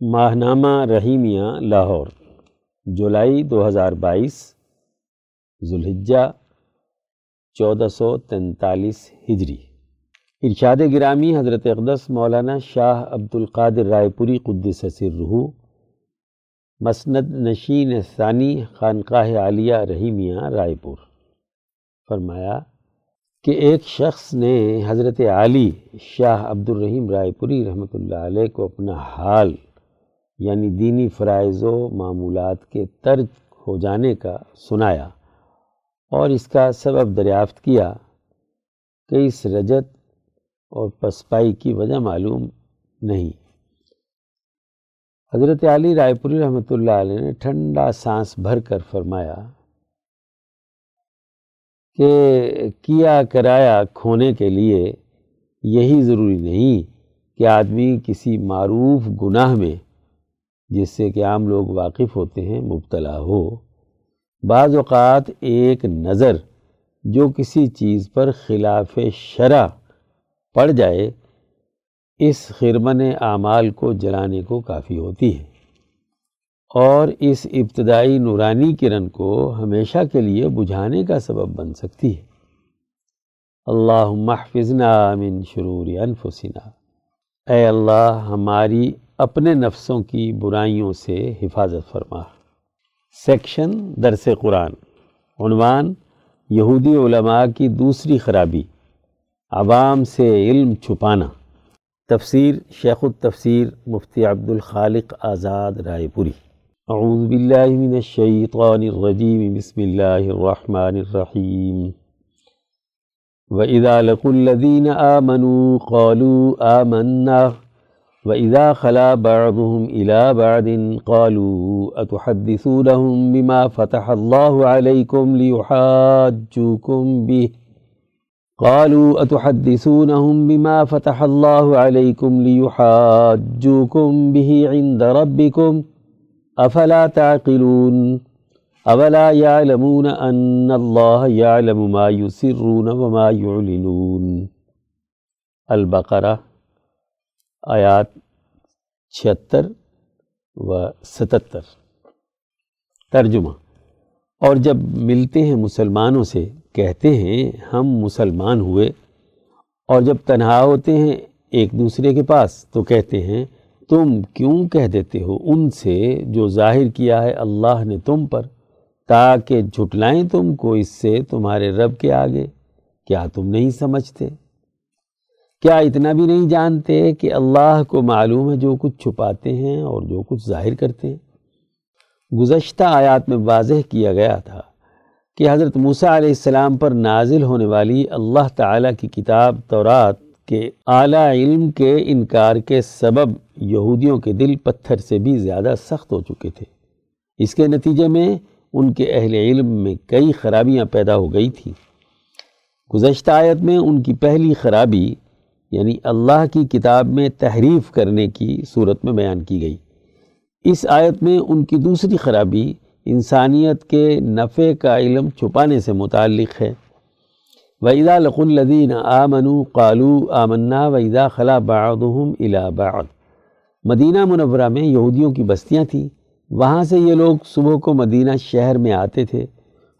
ماہنامہ رحیمیہ لاہور، جولائی دو ہزار بائیس، ذوالحجہ چودہ سو تینتالیس ہجری۔ ارشاد گرامی حضرت اقدس مولانا شاہ عبد القادر رائے پوری قدس رحو، مسند نشین ثانی خانقاہ عالیہ رحیمیہ رائے پور۔ فرمایا کہ ایک شخص نے حضرت علی شاہ عبد الرحیم رائے پوری رحمۃ اللہ علیہ کو اپنا حال یعنی دینی فرائض و معمولات کے ترک ہو جانے کا سنایا اور اس کا سبب دریافت کیا کہ اس رجت اور پسپائی کی وجہ معلوم نہیں۔ حضرت علی رائے پوری رحمۃ اللہ علیہ نے ٹھنڈا سانس بھر کر فرمایا کہ کیا کرایا کھونے کے لیے یہی ضروری نہیں کہ آدمی کسی معروف گناہ میں جس سے کہ عام لوگ واقف ہوتے ہیں، مبتلا ہو۔ بعض اوقات ایک نظر جو کسی چیز پر خلاف شرع پڑ جائے، اس خرمن اعمال کو جلانے کو کافی ہوتی ہے۔ اور اس ابتدائی نورانی کرن کو ہمیشہ کے لیے بجھانے کا سبب بن سکتی ہے۔ اللہ محفظنا من شرور انفسنا۔ اے اللہ، ہماری اپنے نفسوں کی برائیوں سے حفاظت فرما۔ سیکشن درس قرآن۔ عنوان یہودی علماء کی دوسری خرابی۔ عوام سے علم چھپانا۔ تفسیر شیخ التفسیر مفتی عبد الخالق آزاد رائے پوری۔ اعوذ باللہ من الشیطان الرجیم۔ بسم اللہ الرحمن الرحیم۔ وَإِذَا لَقُوا الَّذِينَ آمَنُوا قَالُوا آمَنَّا وَإِذَا خَلَا بَعْضُهُمْ إِلَى بَعْضٍ قَالُوا أَتُحَدِّثُونَهُمْ بِمَا فَتَحَ اللَّهُ عَلَيْكُمْ لِيُحَاجُّوكُمْ بِهِ قالوا أتحدثونهم بما فتح الله عليكم ليحاجوكم به عند ربكم أفلا تعقلون أولا يعلمون أن الله يعلم ما يسرون وما يعلنون البقرة آیات چھتر و ستتر۔ ترجمہ۔ اور جب ملتے ہیں مسلمانوں سے، کہتے ہیں، ہم مسلمان ہوئے، اور جب تنہا ہوتے ہیں ایک دوسرے کے پاس، تو کہتے ہیں، تم کیوں کہہ دیتے ہو ان سے جو ظاہر کیا ہے اللہ نے تم پر، تاکہ جھٹلائیں تم کو اس سے تمہارے رب کے آگے؟ کیا تم نہیں سمجھتے؟ کیا اتنا بھی نہیں جانتے کہ اللہ کو معلوم ہے جو کچھ چھپاتے ہیں اور جو کچھ ظاہر کرتے ہیں؟ گزشتہ آیات میں واضح کیا گیا تھا کہ حضرت موسیٰ علیہ السلام پر نازل ہونے والی اللہ تعالیٰ کی کتاب تورات کے اعلیٰ علم کے انکار کے سبب یہودیوں کے دل پتھر سے بھی زیادہ سخت ہو چکے تھے۔ اس کے نتیجے میں ان کے اہل علم میں کئی خرابیاں پیدا ہو گئی تھیں۔ گزشتہ آیت میں ان کی پہلی خرابی یعنی اللہ کی کتاب میں تحریف کرنے کی صورت میں بیان کی گئی۔ اس آیت میں ان کی دوسری خرابی انسانیت کے نفع کا علم چھپانے سے متعلق ہے۔ وَإِذَا لَقُوا الَّذِينَ آمَنُوا قَالُوا آمَنَّا وَإِذَا خَلَا بَعْضُهُمْ إِلَى بَعْض۔ مدینہ منورہ میں یہودیوں کی بستیاں تھیں۔ وہاں سے یہ لوگ صبح کو مدینہ شہر میں آتے تھے۔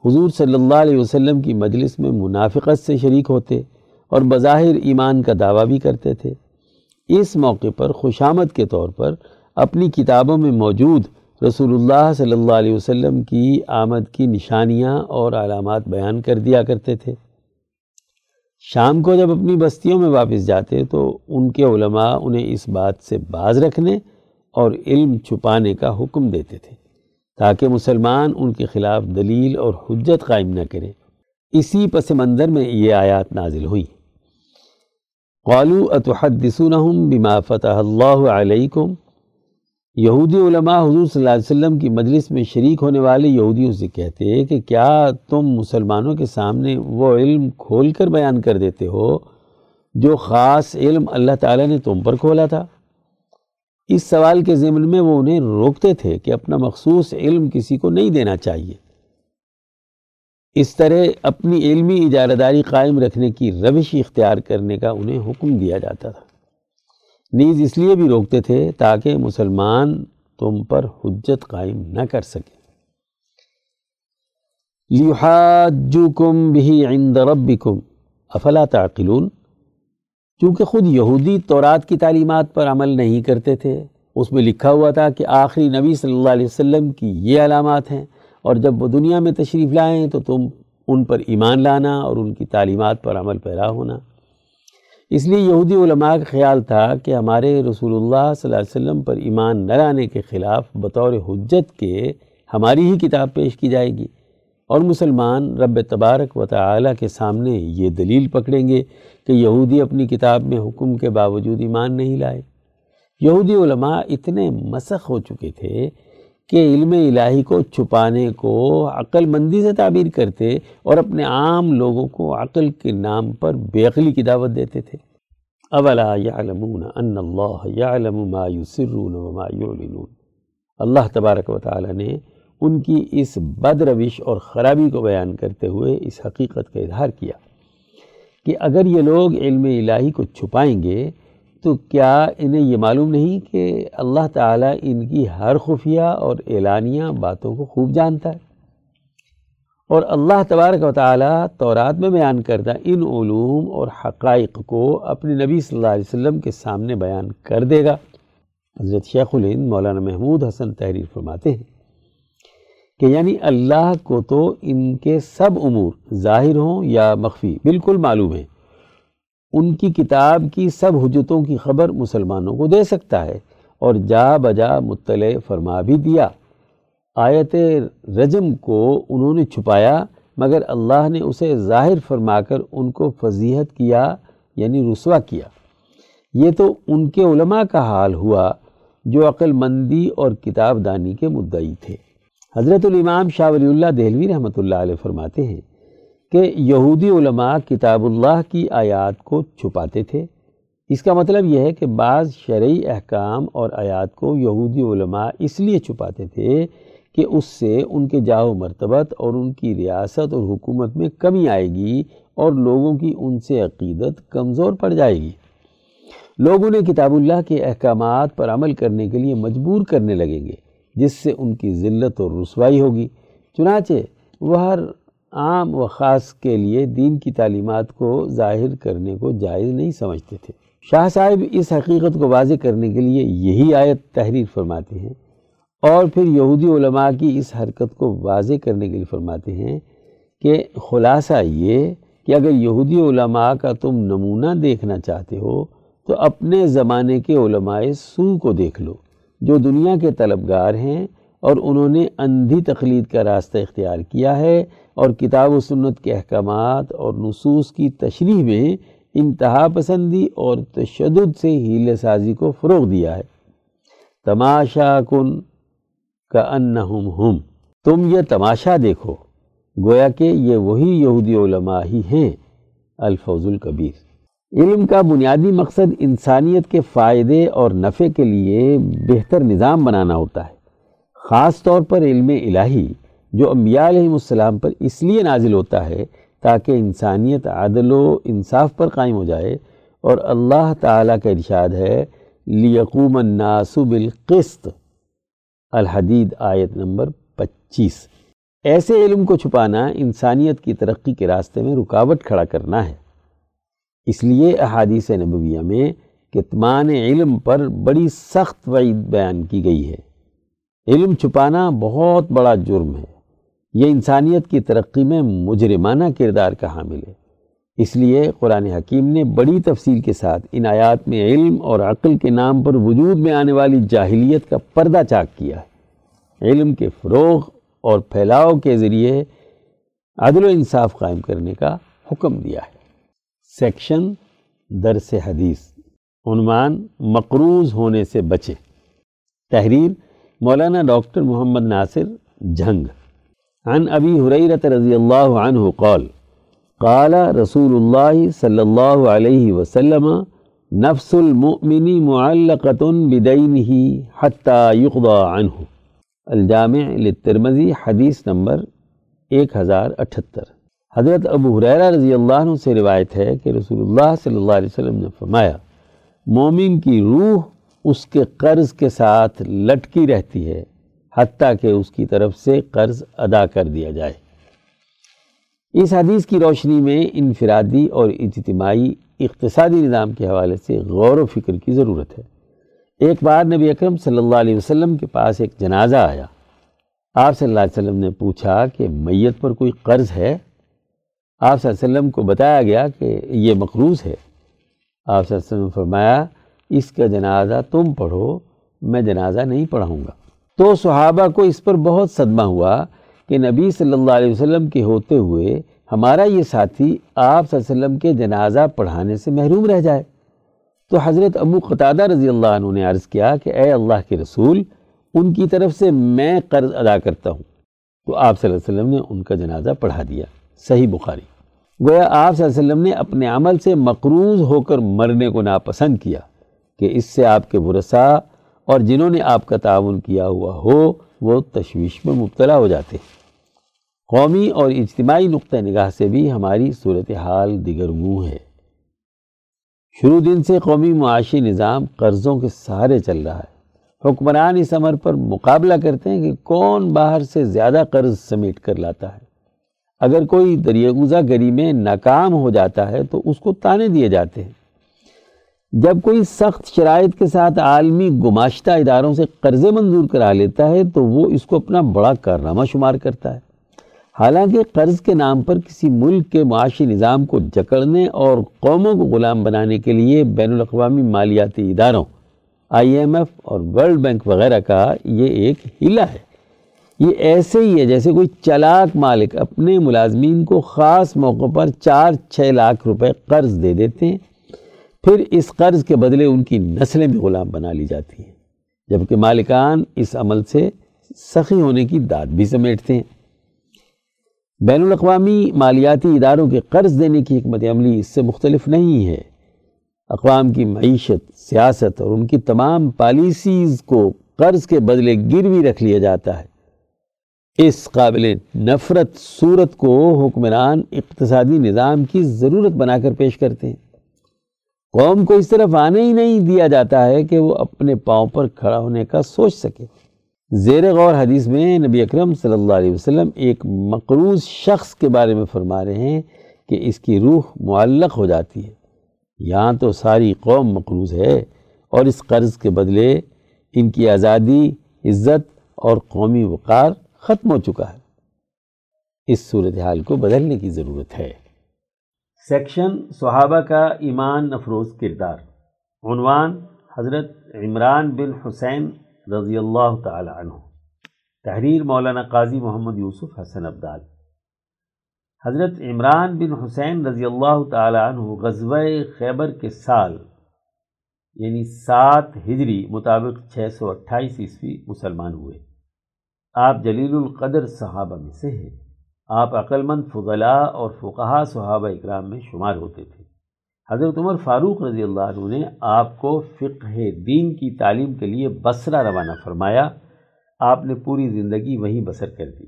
حضور صلی اللہ علیہ وسلم کی مجلس میں منافقت سے شریک ہوتے۔ اور بظاہر ایمان کا دعویٰ بھی کرتے تھے۔ اس موقع پر خوشامد کے طور پر اپنی کتابوں میں موجود رسول اللہ صلی اللہ علیہ وسلم کی آمد کی نشانیاں اور علامات بیان کر دیا کرتے تھے۔ شام کو جب اپنی بستیوں میں واپس جاتے تو ان کے علماء انہیں اس بات سے باز رکھنے اور علم چھپانے کا حکم دیتے تھے تاکہ مسلمان ان کے خلاف دلیل اور حجت قائم نہ کریں۔ اسی پس منظر میں یہ آیات نازل ہوئی۔ قالو اتحدثونہم بما فتح اللہ علیکم؟ یہودی علماء حضور صلی اللہ علیہ وسلم کی مجلس میں شریک ہونے والے یہودیوں سے کہتے ہیں کہ کیا تم مسلمانوں کے سامنے وہ علم کھول کر بیان کر دیتے ہو جو خاص علم اللہ تعالیٰ نے تم پر کھولا تھا؟ اس سوال کے ضمن میں وہ انہیں روکتے تھے کہ اپنا مخصوص علم کسی کو نہیں دینا چاہیے۔ اس طرح اپنی علمی اجارہ داری قائم رکھنے کی روش اختیار کرنے کا انہیں حکم دیا جاتا تھا۔ نیز اس لیے بھی روکتے تھے تاکہ مسلمان تم پر حجت قائم نہ کر سکے۔ لِيُحَاجُّكُمْ بِهِ عِنْدَ رَبِّكُمْ افلا تعقلون؟ چونکہ خود یہودی تورات کی تعلیمات پر عمل نہیں کرتے تھے، اس میں لکھا ہوا تھا کہ آخری نبی صلی اللہ علیہ وسلم کی یہ علامات ہیں۔ اور جب وہ دنیا میں تشریف لائیں تو تم ان پر ایمان لانا اور ان کی تعلیمات پر عمل پیرا ہونا۔ اس لیے یہودی علماء کا خیال تھا کہ ہمارے رسول اللہ صلی اللہ علیہ وسلم پر ایمان نہ لانے کے خلاف بطور حجت کے ہماری ہی کتاب پیش کی جائے گی۔ اور مسلمان رب تبارک و تعالی کے سامنے یہ دلیل پکڑیں گے کہ یہودی اپنی کتاب میں حکم کے باوجود ایمان نہیں لائے۔ یہودی علماء اتنے مسخ ہو چکے تھے کہ علم الہی کو چھپانے کو عقل مندی سے تعبیر کرتے اور اپنے عام لوگوں کو عقل کے نام پر بے کی دعوت دیتے تھے۔ اولا یعلمون ان اللہ یعلم ما یسرون وما یعلنون۔ اللہ تبارک و تعالی نے ان کی اس بد روش اور خرابی کو بیان کرتے ہوئے اس حقیقت کا اظہار کیا کہ اگر یہ لوگ علم الہی کو چھپائیں گے تو کیا انہیں یہ معلوم نہیں کہ اللہ تعالیٰ ان کی ہر خفیہ اور اعلانیہ باتوں کو خوب جانتا ہے؟ اور اللہ تبارک و تعالیٰ تورات میں بیان کردہ ان علوم اور حقائق کو اپنے نبی صلی اللہ علیہ وسلم کے سامنے بیان کر دے گا۔ حضرت شیخ الہند مولانا محمود حسن تحریر فرماتے ہیں کہ یعنی اللہ کو تو ان کے سب امور ظاہر ہوں یا مخفی، بالکل معلوم ہیں۔ ان کی کتاب کی سب حجتوں کی خبر مسلمانوں کو دے سکتا ہے اور جا بجا مطلع فرما بھی دیا۔ آیت رجم کو انہوں نے چھپایا، مگر اللہ نے اسے ظاہر فرما کر ان کو فضیحت کیا یعنی رسوا کیا۔ یہ تو ان کے علماء کا حال ہوا جو عقل مندی اور کتاب دانی کے مدعی تھے۔ حضرت الامام شاہ ولی اللہ دہلوی رحمۃ اللہ علیہ فرماتے ہیں کہ یہودی علماء کتاب اللہ کی آیات کو چھپاتے تھے۔ اس کا مطلب یہ ہے کہ بعض شرعی احکام اور آیات کو یہودی علماء اس لیے چھپاتے تھے کہ اس سے ان کے جاؤ مرتبت اور ان کی ریاست اور حکومت میں کمی آئے گی اور لوگوں کی ان سے عقیدت کمزور پڑ جائے گی۔ لوگ انہیں کتاب اللہ کے احکامات پر عمل کرنے کے لیے مجبور کرنے لگیں گے، جس سے ان کی ذلت اور رسوائی ہوگی۔ چنانچہ وہ ہر عام و خاص کے لیے دین کی تعلیمات کو ظاہر کرنے کو جائز نہیں سمجھتے تھے۔ شاہ صاحب اس حقیقت کو واضح کرنے کے لیے یہی آیت تحریر فرماتے ہیں اور پھر یہودی علماء کی اس حرکت کو واضح کرنے کے لیے فرماتے ہیں کہ خلاصہ یہ کہ اگر یہودی علماء کا تم نمونہ دیکھنا چاہتے ہو تو اپنے زمانے کے علماء سو کو دیکھ لو جو دنیا کے طلبگار ہیں اور انہوں نے اندھی تقلید کا راستہ اختیار کیا ہے اور کتاب و سنت کے احکامات اور نصوص کی تشریح میں انتہا پسندی اور تشدد سے ہیل سازی کو فروغ دیا ہے۔ تماشا کن کا ان ہم۔ تم یہ تماشا دیکھو۔ گویا کہ یہ وہی یہودی علماء ہی ہیں۔ الفوظ القبیر علم کا بنیادی مقصد انسانیت کے فائدے اور نفع کے لیے بہتر نظام بنانا ہوتا ہے۔ خاص طور پر علم الہی جو انبیاء علیہ السلام پر اس لیے نازل ہوتا ہے تاکہ انسانیت عدل و انصاف پر قائم ہو جائے اور اللہ تعالیٰ کا ارشاد ہے، لیقوم الناس بالقسط۔ الحدید آیت نمبر پچیس۔ ایسے علم کو چھپانا انسانیت کی ترقی کے راستے میں رکاوٹ کھڑا کرنا ہے۔ اس لیے احادیث نبویہ میں کتمان علم پر بڑی سخت وعید بیان کی گئی ہے۔ علم چھپانا بہت بڑا جرم ہے۔ یہ انسانیت کی ترقی میں مجرمانہ کردار کا حامل ہے۔ اس لیے قرآن حکیم نے بڑی تفصیل کے ساتھ ان آیات میں علم اور عقل کے نام پر وجود میں آنے والی جاہلیت کا پردہ چاک کیا ہے۔ علم کے فروغ اور پھیلاؤ کے ذریعے عدل و انصاف قائم کرنے کا حکم دیا ہے۔ سیکشن درس حدیث، عنوان مقروض ہونے سے بچے تحریر مولانا ڈاکٹر محمد ناصر جھنگ۔ عن ابی حریرت رضی اللہ عنہ قال قال رسول اللہ صلی اللہ علیہ وسلم، نفس المؤمن معلقۃ بدینہ حتی یقضى عنہ۔ الجامع للترمذی حدیث نمبر ایک ہزار اٹھتر۔ حضرت ابو حریرہ رضی اللہ عنہ سے روایت ہے کہ رسول اللہ صلی اللہ علیہ وسلم نے فرمایا، مومن کی روح اس کے قرض کے ساتھ لٹکی رہتی ہے، حتیٰ کہ اس کی طرف سے قرض ادا کر دیا جائے۔ اس حدیث کی روشنی میں انفرادی اور اجتماعی اقتصادی نظام کے حوالے سے غور و فکر کی ضرورت ہے۔ ایک بار نبی اکرم صلی اللہ علیہ وسلم کے پاس ایک جنازہ آیا۔ آپ صلی اللہ علیہ وسلم نے پوچھا کہ میت پر کوئی قرض ہے؟ آپ صلی اللہ علیہ وسلم کو بتایا گیا کہ یہ مقروض ہے۔ آپ صلی اللہ علیہ وسلم نے فرمایا اس کا جنازہ تم پڑھو، میں جنازہ نہیں پڑھاؤں گا۔ تو صحابہ کو اس پر بہت صدمہ ہوا کہ نبی صلی اللہ علیہ وسلم کے ہوتے ہوئے ہمارا یہ ساتھی آپ صلی اللہ علیہ وسلم کے جنازہ پڑھانے سے محروم رہ جائے۔ تو حضرت ابو قطادہ رضی اللہ عنہ نے عرض کیا کہ اے اللہ کے رسول، ان کی طرف سے میں قرض ادا کرتا ہوں۔ تو آپ صلی اللہ علیہ وسلم نے ان کا جنازہ پڑھا دیا۔ صحیح بخاری۔ گویا آپ صلی اللہ علیہ وسلم نے اپنے عمل سے مقروض ہو کر مرنے کو ناپسند کیا۔ کہ اس سے آپ کے ورثا اور جنہوں نے آپ کا تعاون کیا ہوا ہو، وہ تشویش میں مبتلا ہو جاتے ہیں۔ قومی اور اجتماعی نقطہ نگاہ سے بھی ہماری صورتحال دیگر منہ ہے۔ شروع دن سے قومی معاشی نظام قرضوں کے سہارے چل رہا ہے۔ حکمران اس عمر پر مقابلہ کرتے ہیں کہ کون باہر سے زیادہ قرض سمیٹ کر لاتا ہے۔ اگر کوئی دریاگزہ گری میں ناکام ہو جاتا ہے تو اس کو تانے دیے جاتے ہیں۔ جب کوئی سخت شرائط کے ساتھ عالمی گماشتہ اداروں سے قرضے منظور کرا لیتا ہے، تو وہ اس کو اپنا بڑا کارنامہ شمار کرتا ہے۔ حالانکہ قرض کے نام پر کسی ملک کے معاشی نظام کو جکڑنے اور قوموں کو غلام بنانے کے لیے بین الاقوامی مالیاتی اداروں، آئی ایم ایف اور ورلڈ بینک وغیرہ کا یہ ایک ہلا ہے۔ یہ ایسے ہی ہے جیسے کوئی چلاک مالک اپنے ملازمین کو خاص موقع پر چار چھ لاکھ روپے قرض دے دیتے ہیں۔ پھر اس قرض کے بدلے ان کی نسلیں بھی غلام بنا لی جاتی ہیں۔ جبکہ مالکان اس عمل سے سخی ہونے کی داد بھی سمیٹتے ہیں۔ بین الاقوامی مالیاتی اداروں کے قرض دینے کی حکمت عملی اس سے مختلف نہیں ہے۔ اقوام کی معیشت، سیاست اور ان کی تمام پالیسیز کو قرض کے بدلے گروی رکھ لیا جاتا ہے۔ اس قابل نفرت صورت کو حکمران اقتصادی نظام کی ضرورت بنا کر پیش کرتے ہیں۔ قوم کو اس طرف آنے ہی نہیں دیا جاتا ہے کہ وہ اپنے پاؤں پر کھڑا ہونے کا سوچ سکے۔ زیر غور حدیث میں نبی اکرم صلی اللہ علیہ وسلم ایک مقروض شخص کے بارے میں فرما رہے ہیں کہ اس کی روح معلق ہو جاتی ہے۔ یہاں تو ساری قوم مقروض ہے اور اس قرض کے بدلے ان کی آزادی، عزت اور قومی وقار ختم ہو چکا ہے۔ اس صورتحال کو بدلنے کی ضرورت ہے۔ سیکشن صحابہ کا ایمان افروز کردار۔ عنوان حضرت عمران بن حسین رضی اللہ تعالی عنہ۔ تحریر مولانا قاضی محمد یوسف حسن عبدال حضرت عمران بن حسین رضی اللہ تعالی عنہ غزوہ خیبر کے سال یعنی سات ہجری مطابق چھ سو اٹھائیس عیسوی مسلمان ہوئے۔ آپ جلیل القدر صحابہ میں سے ہیں۔ آپ عقلمند فضلاء اور فقہا صحابہ اکرام میں شمار ہوتے تھے۔ حضرت عمر فاروق رضی اللہ عنہ نے آپ کو فقہ دین کی تعلیم کے لیے بصرہ روانہ فرمایا۔ آپ نے پوری زندگی وہیں بسر کر دی۔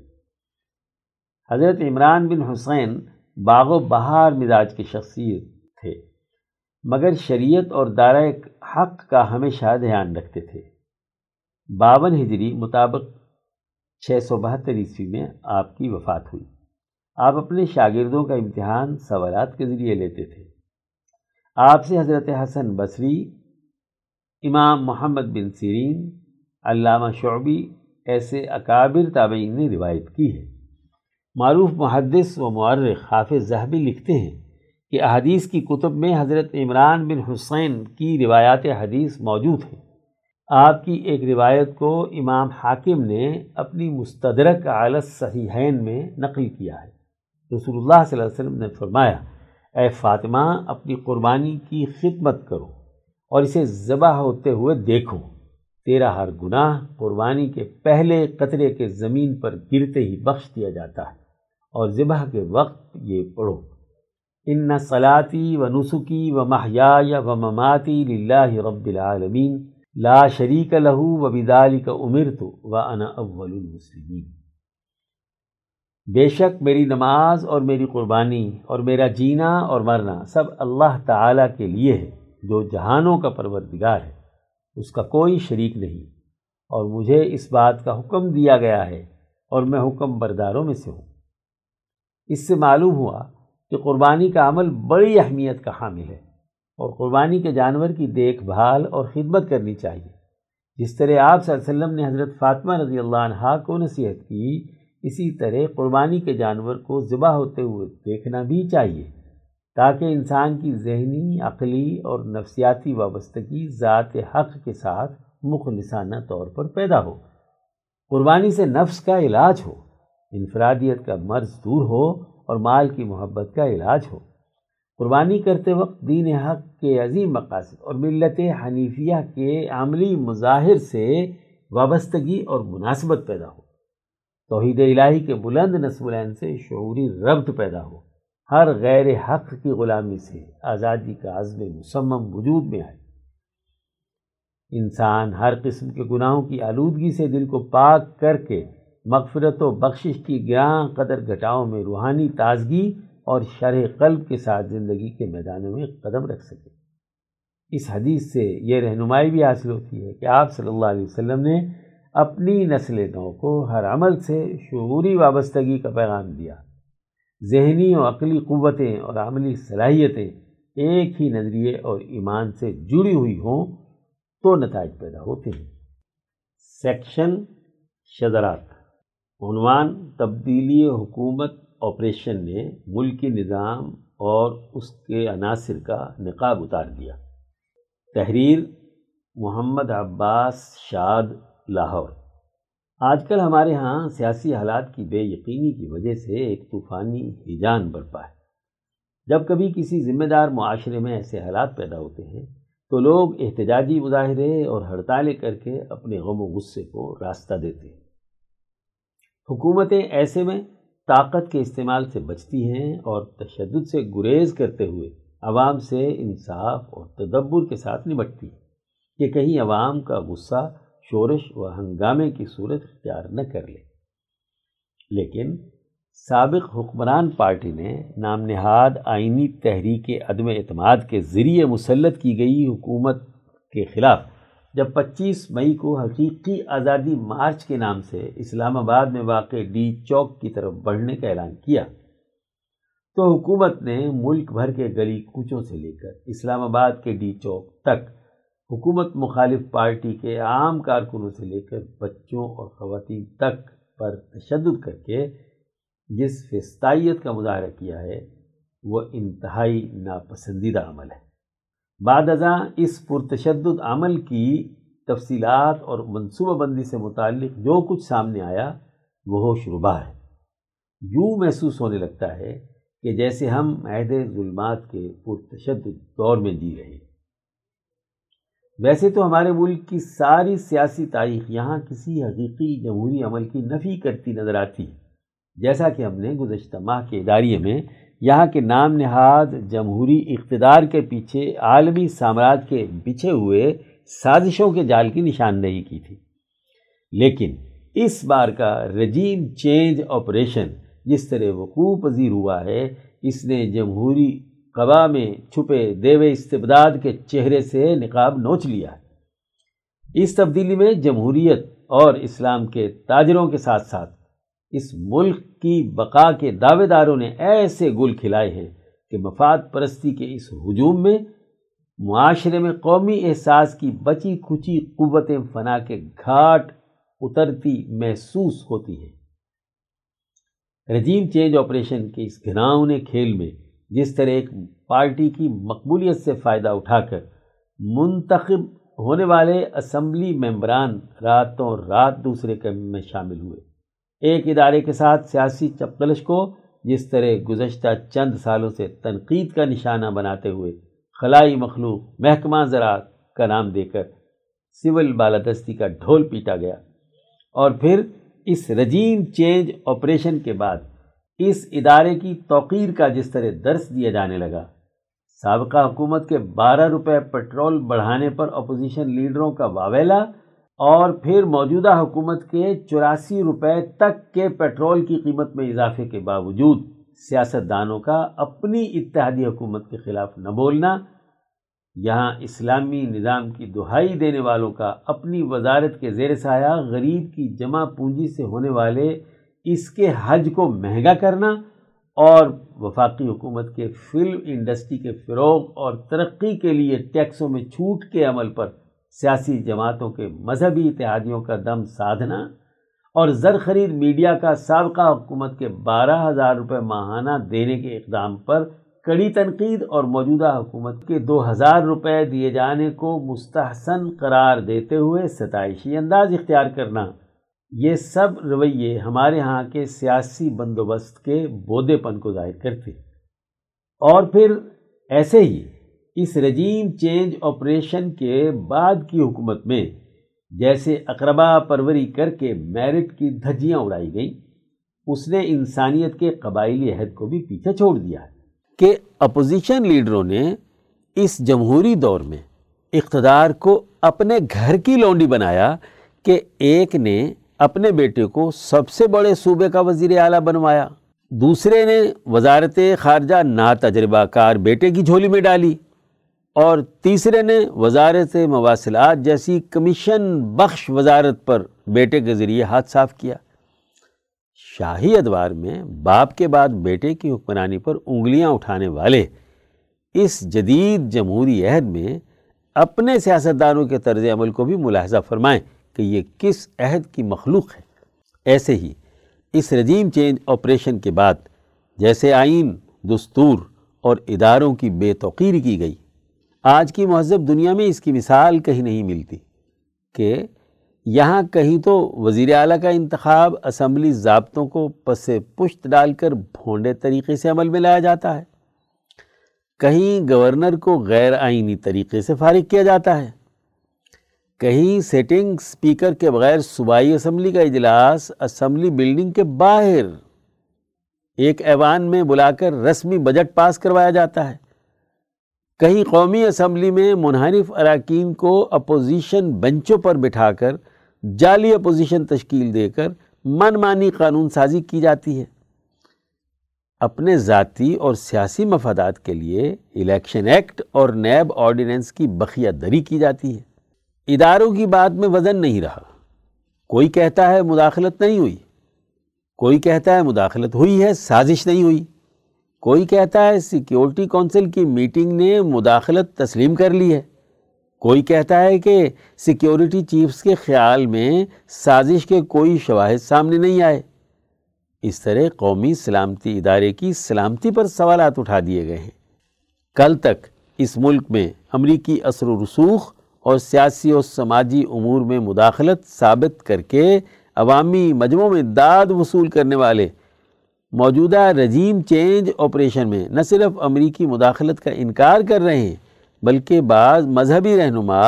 حضرت عمران بن حسین باغ و بہار مزاج کی شخصیت تھے، مگر شریعت اور دارہ حق کا ہمیشہ دھیان رکھتے تھے۔ باون ہجری مطابق چھ سو بہتر عیسوی میں آپ کی وفات ہوئی۔ آپ اپنے شاگردوں کا امتحان سوالات کے ذریعے لیتے تھے۔ آپ سے حضرت حسن بصری، امام محمد بن سیرین، علامہ شعبی ایسے اکابر تابعین نے روایت کی ہے۔ معروف محدث و معرخ حافظ زہبی لکھتے ہیں کہ احادیث کی کتب میں حضرت عمران بن حسین کی روایات حدیث موجود ہیں۔ آپ کی ایک روایت کو امام حاکم نے اپنی مستدرک عالت صحیحین میں نقل کیا ہے۔ رسول اللہ صلی اللہ علیہ وسلم نے فرمایا، اے فاطمہ، اپنی قربانی کی خدمت کرو اور اسے ذبح ہوتے ہوئے دیکھو۔ تیرا ہر گناہ قربانی کے پہلے قطرے کے زمین پر گرتے ہی بخش دیا جاتا ہے اور ذبح کے وقت یہ پڑھو۔ ان صلاتی و نسخی و محیا و مماتی لاہ رب العالمین، لا شریک لہو و بدالی کا عمر تو و انا اول المسلمین۔ بے شک میری نماز اور میری قربانی اور میرا جینا اور مرنا سب اللہ تعالیٰ کے لیے ہے، جو جہانوں کا پروردگار ہے، اس کا کوئی شریک نہیں۔ اور مجھے اس بات کا حکم دیا گیا ہے اور میں حکم برداروں میں سے ہوں۔ اس سے معلوم ہوا کہ قربانی کا عمل بڑی اہمیت کا حامل ہے اور قربانی کے جانور کی دیکھ بھال اور خدمت کرنی چاہیے۔ جس طرح آپ صلی اللہ علیہ وسلم نے حضرت فاطمہ رضی اللہ عنہ کو نصیحت کی اسی طرح قربانی کے جانور کو ذبح ہوتے ہوئے دیکھنا بھی چاہیے، تاکہ انسان کی ذہنی، عقلی اور نفسیاتی وابستگی ذات حق کے ساتھ مخلصانہ طور پر پیدا ہو۔ قربانی سے نفس کا علاج ہو، انفرادیت کا مرض دور ہو اور مال کی محبت کا علاج ہو۔ قربانی کرتے وقت دین حق کے عظیم مقاصد اور ملت حنیفیہ کے عملی مظاہر سے وابستگی اور مناسبت پیدا ہو۔ توحید الہی کے بلند نصب سے شعوری ربط پیدا ہو۔ ہر غیر حق کی غلامی سے آزادی کا عزم مسمم وجود میں آئے۔ انسان ہر قسم کے گناہوں کی آلودگی سے دل کو پاک کر کے مغفرت و بخشش کی گراں قدر گھٹاؤں میں روحانی تازگی اور شرح قلب کے ساتھ زندگی کے میدانوں میں قدم رکھ سکے۔ اس حدیث سے یہ رہنمائی بھی حاصل ہوتی ہے کہ آپ صلی اللہ علیہ وسلم نے اپنی نسل نو کو ہر عمل سے شعوری وابستگی کا پیغام دیا۔ ذہنی و عقلی قوتیں اور عملی صلاحیتیں ایک ہی نظریے اور ایمان سے جڑی ہوئی ہوں تو نتائج پیدا ہوتے ہیں۔ سیکشن شدرات عنوان تبدیلی حکومت آپریشن نے ملکی نظام اور اس کے عناصر کا نقاب اتار دیا۔ تحریر محمد عباس شاد لاہور۔ آج کل ہمارے ہاں سیاسی حالات کی بے یقینی کی وجہ سے ایک طوفانی ہیجان برپا ہے۔ جب کبھی کسی ذمہ دار معاشرے میں ایسے حالات پیدا ہوتے ہیں تو لوگ احتجاجی مظاہرے اور ہڑتالیں کر کے اپنے غم و غصے کو راستہ دیتے ہیں۔ حکومتیں ایسے میں طاقت کے استعمال سے بچتی ہیں اور تشدد سے گریز کرتے ہوئے عوام سے انصاف اور تدبر کے ساتھ نمٹتی ہیں کہ کہیں عوام کا غصہ شورش و ہنگامے کی صورت اختیار نہ کر لے۔ لیکن سابق حکمران پارٹی نے نام نہاد آئینی تحریک عدم اعتماد کے ذریعے مسلط کی گئی حکومت کے خلاف جب پچیس مئی کو حقیقی آزادی مارچ کے نام سے اسلام آباد میں واقع ڈی چوک کی طرف بڑھنے کا اعلان کیا، تو حکومت نے ملک بھر کے گلی کوچوں سے لے کر اسلام آباد کے ڈی چوک تک حکومت مخالف پارٹی کے عام کارکنوں سے لے کر بچوں اور خواتین تک پر تشدد کر کے جس فستائیت کا مظاہرہ کیا ہے، وہ انتہائی ناپسندیدہ عمل ہے۔ بعد ازاں اس پرتشدد عمل کی تفصیلات اور منصوبہ بندی سے متعلق جو کچھ سامنے آیا، وہ ہوش ہے۔ یوں محسوس ہونے لگتا ہے کہ جیسے ہم عہد ظلمات کے پرتشدد دور میں جی رہے ہیں۔ ویسے تو ہمارے ملک کی ساری سیاسی تاریخ یہاں کسی حقیقی جمہوری عمل کی نفی کرتی نظر آتی ہے۔ جیسا کہ ہم نے گزشتہ ماہ کے اداریے میں یہاں کے نام نہاد جمہوری اقتدار کے پیچھے عالمی سامراج کے بچھے ہوئے سازشوں کے جال کی نشاندہی کی تھی۔ لیکن اس بار کا رجیم چینج آپریشن جس طرح وقوع پذیر ہوا ہے، اس نے جمہوری قبا میں چھپے دیو استبداد کے چہرے سے نقاب نوچ لیا ہے۔ اس تبدیلی میں جمہوریت اور اسلام کے تاجروں کے ساتھ ساتھ اس ملک کی بقا کے دعوے داروں نے ایسے گل کھلائے ہیں کہ مفاد پرستی کے اس ہجوم میں معاشرے میں قومی احساس کی بچی کھچی قوتیں فنا کے گھاٹ اترتی محسوس ہوتی ہیں۔ رجیم چینج آپریشن کے اس گھناؤنے کھیل میں جس طرح ایک پارٹی کی مقبولیت سے فائدہ اٹھا کر منتخب ہونے والے اسمبلی ممبران راتوں رات دوسرے کم میں شامل ہوئے۔ ایک ادارے کے ساتھ سیاسی چپکلش کو جس طرح گزشتہ چند سالوں سے تنقید کا نشانہ بناتے ہوئے خلائی مخلوق محکمہ زراعت کا نام دے کر سول بالادستی کا ڈھول پیٹا گیا اور پھر اس رجیم چینج آپریشن کے بعد اس ادارے کی توقیر کا جس طرح درس دیا جانے لگا، سابقہ حکومت کے بارہ روپے پٹرول بڑھانے پر اپوزیشن لیڈروں کا واویلا اور پھر موجودہ حکومت کے چوراسی روپے تک کے پیٹرول کی قیمت میں اضافے کے باوجود سیاست دانوں کا اپنی اتحادی حکومت کے خلاف نہ بولنا، یہاں اسلامی نظام کی دہائی دینے والوں کا اپنی وزارت کے زیر سایہ غریب کی جمع پونجی سے ہونے والے اس کے حج کو مہنگا کرنا اور وفاقی حکومت کے فلم انڈسٹری کے فروغ اور ترقی کے لیے ٹیکسوں میں چھوٹ کے عمل پر سیاسی جماعتوں کے مذہبی اتحادیوں کا دم سادھنا اور زر خرید میڈیا کا سابقہ حکومت کے بارہ ہزار روپے ماہانہ دینے کے اقدام پر کڑی تنقید اور موجودہ حکومت کے دو ہزار روپے دیے جانے کو مستحسن قرار دیتے ہوئے ستائشی انداز اختیار کرنا۔ یہ سب رویے ہمارے ہاں کے سیاسی بندوبست کے بودے پن کو ظاہر کرتے اور پھر ایسے ہی اس رجیم چینج آپریشن کے بعد کی حکومت میں جیسے اقربا پروری کر کے میرٹ کی دھجیاں اڑائی گئیں، اس نے انسانیت کے قبائلی عہد کو بھی پیچھے چھوڑ دیا کہ اپوزیشن لیڈروں نے اس جمہوری دور میں اقتدار کو اپنے گھر کی لونڈی بنایا کہ ایک نے اپنے بیٹے کو سب سے بڑے صوبے کا وزیر اعلیٰ بنوایا۔ دوسرے نے وزارت خارجہ نا تجربہ کار بیٹے کی جھولی میں ڈالی۔ اور تیسرے نے وزارت مواصلات جیسی کمیشن بخش وزارت پر بیٹے کے ذریعے ہاتھ صاف کیا۔ شاہی ادوار میں باپ کے بعد بیٹے کی حکمرانی پر انگلیاں اٹھانے والے اس جدید جمہوری عہد میں اپنے سیاستدانوں کے طرز عمل کو بھی ملاحظہ فرمائیں۔ کہ یہ کس عہد کی مخلوق ہے۔ ایسے ہی اس رجیم چینج آپریشن کے بعد جیسے آئین، دستور اور اداروں کی بے توقیر کی گئی۔ آج کی مہذب دنیا میں اس کی مثال کہیں نہیں ملتی کہ یہاں کہیں تو وزیر اعلیٰ کا انتخاب اسمبلی ضابطوں کو پس پشت ڈال کر بھونڈے طریقے سے عمل میں لایا جاتا ہے۔ کہیں گورنر کو غیر آئینی طریقے سے فارغ کیا جاتا ہے۔ کہیں سیٹنگ سپیکر کے بغیر صوبائی اسمبلی کا اجلاس اسمبلی بلڈنگ کے باہر۔ ایک ایوان میں بلا کر رسمی بجٹ پاس کروایا جاتا ہے۔ کہیں قومی اسمبلی میں منحرف اراکین کو اپوزیشن بنچوں پر بٹھا کر جعلی اپوزیشن تشکیل دے کر من مانی قانون سازی کی جاتی ہے۔ اپنے ذاتی اور سیاسی مفادات کے لیے الیکشن ایکٹ اور نیب آرڈیننس کی بخیہ دری کی جاتی ہے۔ اداروں کی بات میں وزن نہیں رہا۔ کوئی کہتا ہے مداخلت نہیں ہوئی۔ کوئی کہتا ہے مداخلت ہوئی ہے، سازش نہیں ہوئی۔ کوئی کہتا ہے سیکیورٹی کونسل کی میٹنگ نے مداخلت تسلیم کر لی ہے۔ کوئی کہتا ہے کہ سیکیورٹی چیفز کے خیال میں سازش کے کوئی شواہد سامنے نہیں آئے۔ اس طرح قومی سلامتی ادارے کی سلامتی پر سوالات اٹھا دیے گئے ہیں۔ کل تک اس ملک میں امریکی اثر و رسوخ اور سیاسی اور سماجی امور میں مداخلت ثابت کر کے عوامی مجموعوں میں داد وصول کرنے والے موجودہ رجیم چینج آپریشن میں نہ صرف امریکی مداخلت کا انکار کر رہے ہیں، بلکہ بعض مذہبی رہنما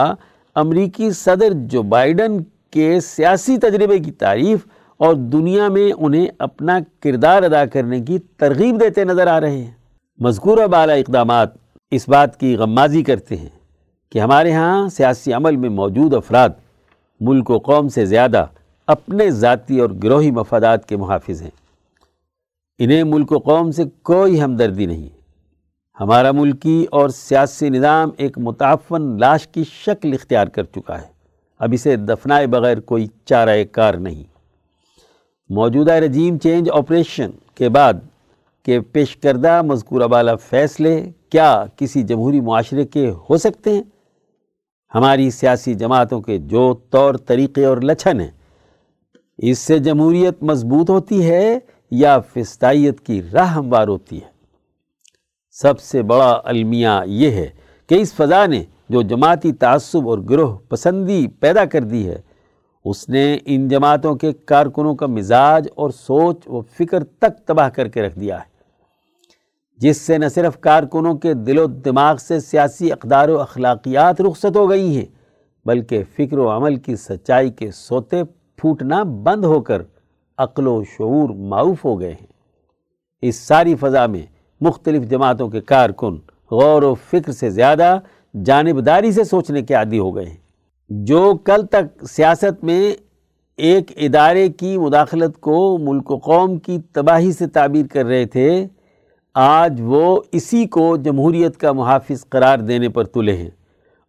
امریکی صدر جو بائیڈن کے سیاسی تجربے کی تعریف اور دنیا میں انہیں اپنا کردار ادا کرنے کی ترغیب دیتے نظر آ رہے ہیں۔ مذکورہ بالا اقدامات اس بات کی غمازی کرتے ہیں۔ کہ ہمارے ہاں سیاسی عمل میں موجود افراد ملک و قوم سے زیادہ اپنے ذاتی اور گروہی مفادات کے محافظ ہیں۔ انہیں ملک و قوم سے کوئی ہمدردی نہیں۔ ہمارا ملکی اور سیاسی نظام ایک متعفن لاش کی شکل اختیار کر چکا ہے۔ اب اسے دفنائے بغیر کوئی چارہ کار نہیں۔ موجودہ رجیم چینج آپریشن کے بعد کے پیش کردہ مذکورہ بالا فیصلے کیا کسی جمہوری معاشرے کے ہو سکتے ہیں؟ ہماری سیاسی جماعتوں کے جو طور طریقے اور لچھن ہیں، اس سے جمہوریت مضبوط ہوتی ہے یا فستائیت کی راہ ہموار ہوتی ہے؟ سب سے بڑا المیہ یہ ہے کہ اس فضا نے جو جماعتی تعصب اور گروہ پسندی پیدا کر دی ہے، اس نے ان جماعتوں کے کارکنوں کا مزاج اور سوچ و فکر تک تباہ کر کے رکھ دیا ہے۔ جس سے نہ صرف کارکنوں کے دل و دماغ سے سیاسی اقدار و اخلاقیات رخصت ہو گئی ہیں، بلکہ فکر و عمل کی سچائی کے سوتے پھوٹنا بند ہو کر عقل و شعور معروف ہو گئے ہیں۔ اس ساری فضا میں مختلف جماعتوں کے کارکن غور و فکر سے زیادہ جانبداری سے سوچنے کے عادی ہو گئے ہیں۔ جو کل تک سیاست میں ایک ادارے کی مداخلت کو ملک و قوم کی تباہی سے تعبیر کر رہے تھے آج وہ اسی کو جمہوریت کا محافظ قرار دینے پر تلے ہیں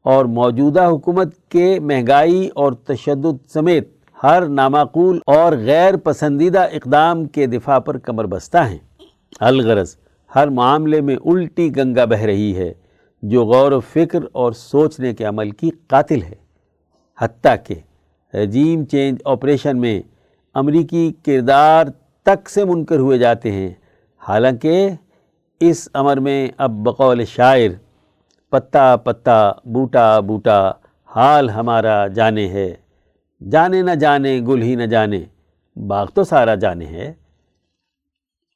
اور موجودہ حکومت کے مہنگائی اور تشدد سمیت ہر نامعقول اور غیر پسندیدہ اقدام کے دفاع پر کمر بستہ ہیں۔ الغرض، ہر معاملے میں الٹی گنگا بہہ رہی ہے، جو غور و فکر اور سوچنے کے عمل کی قاتل ہے۔ حتیٰ کہ رجیم چینج آپریشن میں امریکی کردار تک سے منکر ہوئے جاتے ہیں۔ حالانکہ اس امر میں اب بقول شاعر، پتا پتا، بوٹا بوٹا، حال ہمارا جانے ہے۔ جانے نہ جانے، گل ہی نہ جانے، باغ تو سارا جانے ہے۔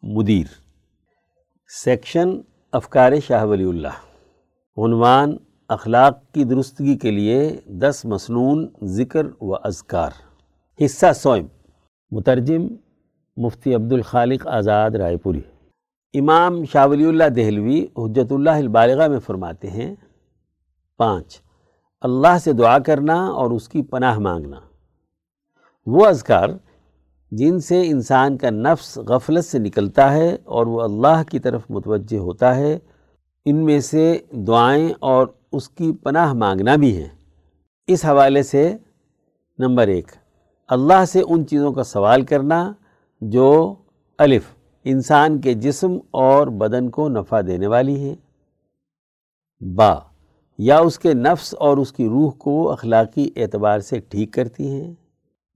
مدیر۔ سیکشن افکار شاہ ولی اللہ۔ عنوان اخلاق کی درستگی کے لیے دس مسنون ذکر و اذکار۔ حصہ سوئم۔ مترجم مفتی عبد الخالق آزاد رائے پوری۔ امام شاہ ولی اللہ دہلوی حجت اللہ البالغہ میں فرماتے ہیں، پانچ، اللہ سے دعا کرنا اور اس کی پناہ مانگنا۔ وہ اذکار جن سے انسان کا نفس غفلت سے نکلتا ہے اور وہ اللہ کی طرف متوجہ ہوتا ہے، ان میں سے دعائیں اور اس کی پناہ مانگنا بھی ہیں۔ اس حوالے سے نمبر ایک، اللہ سے ان چیزوں کا سوال کرنا جو الف انسان کے جسم اور بدن کو نفع دینے والی ہیں با، یا اس کے نفس اور اس کی روح کو اخلاقی اعتبار سے ٹھیک کرتی ہیں۔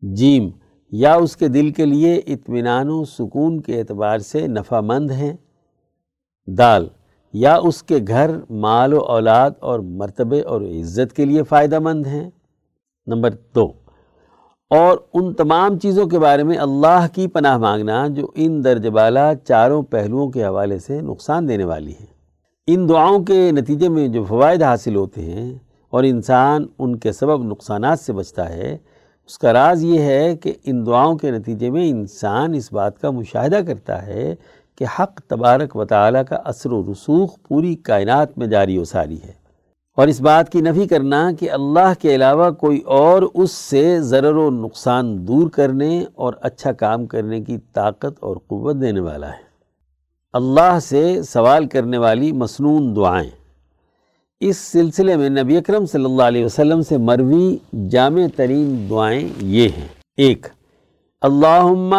جیم، یا اس کے دل کے لیے اطمینان و سکون کے اعتبار سے نفع مند ہیں۔ دال، یا اس کے گھر، مال و اولاد اور مرتبے اور عزت کے لیے فائدہ مند ہیں۔ نمبر دو اور ان تمام چیزوں کے بارے میں اللہ کی پناہ مانگنا جو ان درج بالا چاروں پہلوؤں کے حوالے سے نقصان دینے والی ہیں ان دعاؤں کے نتیجے میں جو فوائد حاصل ہوتے ہیں اور انسان ان کے سبب نقصانات سے بچتا ہے، اس کا راز یہ ہے کہ ان دعاؤں کے نتیجے میں انسان اس بات کا مشاہدہ کرتا ہے کہ حق تبارک و تعالیٰ کا اثر و رسوخ پوری کائنات میں جاری و ساری ہے۔ اور اس بات کی نفی کرنا کہ اللہ کے علاوہ کوئی اور اس سے ضرر و نقصان دور کرنے اور اچھا کام کرنے کی طاقت اور قوت دینے والا ہے۔ اللہ سے سوال کرنے والی مصنون دعائیں۔ اس سلسلے میں نبی اکرم صلی اللہ علیہ وسلم سے مروی جامع ترین دعائیں یہ ہیں۔ ایک، اللہم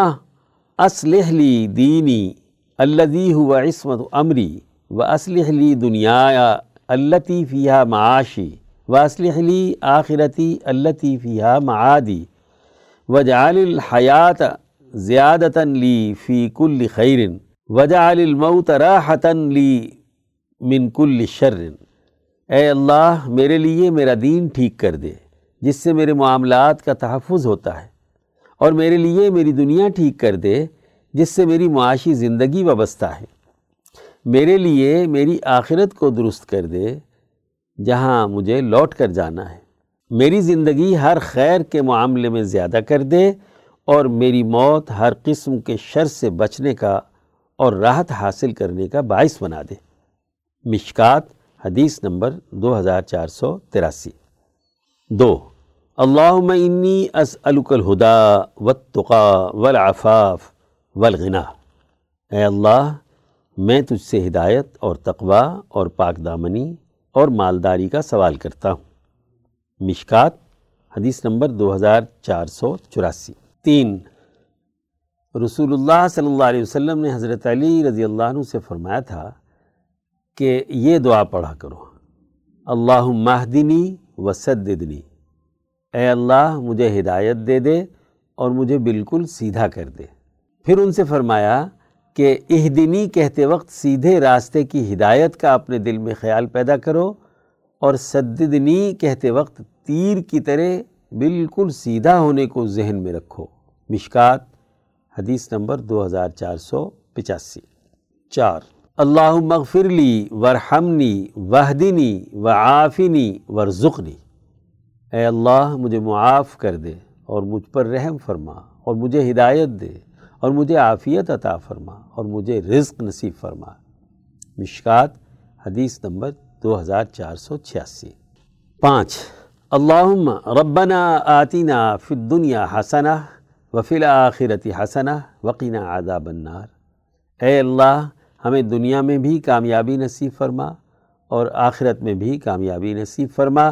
اسلح لی دینی الذي هو عصمت امری و اسلح لی دنیا التي فيها معاشی و لی آخرتی التي فيها معادی، وجعل الحیات زیادتا لی فی کل خیر وجعل الموت راحتا لی من کل شر اے اللہ، میرے لیے میرا دین ٹھیک کر دے، جس سے میرے معاملات کا تحفظ ہوتا ہے، اور میرے لیے میری دنیا ٹھیک کر دے، جس سے میری معاشی زندگی وابستہ ہے۔ میرے لیے میری آخرت کو درست کر دے، جہاں مجھے لوٹ کر جانا ہے۔ میری زندگی ہر خیر کے معاملے میں زیادہ کر دے اور میری موت ہر قسم کے شر سے بچنے کا اور راحت حاصل کرنے کا باعث بنا دے۔ مشکات، حدیث نمبر دو ہزار چار سو تراسی۔ دو، اللہم انی اسألک الہدا والتقا والعفاف والغنا۔ اے اللہ میں تجھ سے ہدایت اور تقوی اور پاک دامنی اور مالداری کا سوال کرتا ہوں۔ مشکات، حدیث نمبر دو ہزار چار سو چوراسی۔ تین رسول اللہ صلی اللہ علیہ وسلم نے حضرت علی رضی اللہ عنہ سے فرمایا تھا کہ یہ دعا پڑھا کرو۔ اللہ مہدنی وسدنی اے اللہ، مجھے ہدایت دے دے اور مجھے بالکل سیدھا کر دے۔ پھر ان سے فرمایا کہ اہدنی کہتے وقت سیدھے راستے کی ہدایت کا اپنے دل میں خیال پیدا کرو اور سددنی کہتے وقت تیر کی طرح بالکل سیدھا ہونے کو ذہن میں رکھو۔ مشکات، حدیث نمبر دو ہزار چار سو پچاسی۔ چار اللہ مغفر لی ورحمنی، وحدنی، وعافنی، ورزقنی۔ اے اللہ، مجھے معاف کر دے اور مجھ پر رحم فرما اور مجھے ہدایت دے۔ اور مجھے عافیت عطا فرما اور مجھے رزق نصیب فرما۔ مشکات، حدیث نمبر دو ہزار چار سو چھیاسی۔ پانچ، اللہم ربنا آتینا فی الدنیا حسنہ وفی الآخرت حسنہ وقینا عذاب النار۔ اے اللہ، ہمیں دنیا میں بھی کامیابی نصیب فرما اور آخرت میں بھی کامیابی نصیب فرما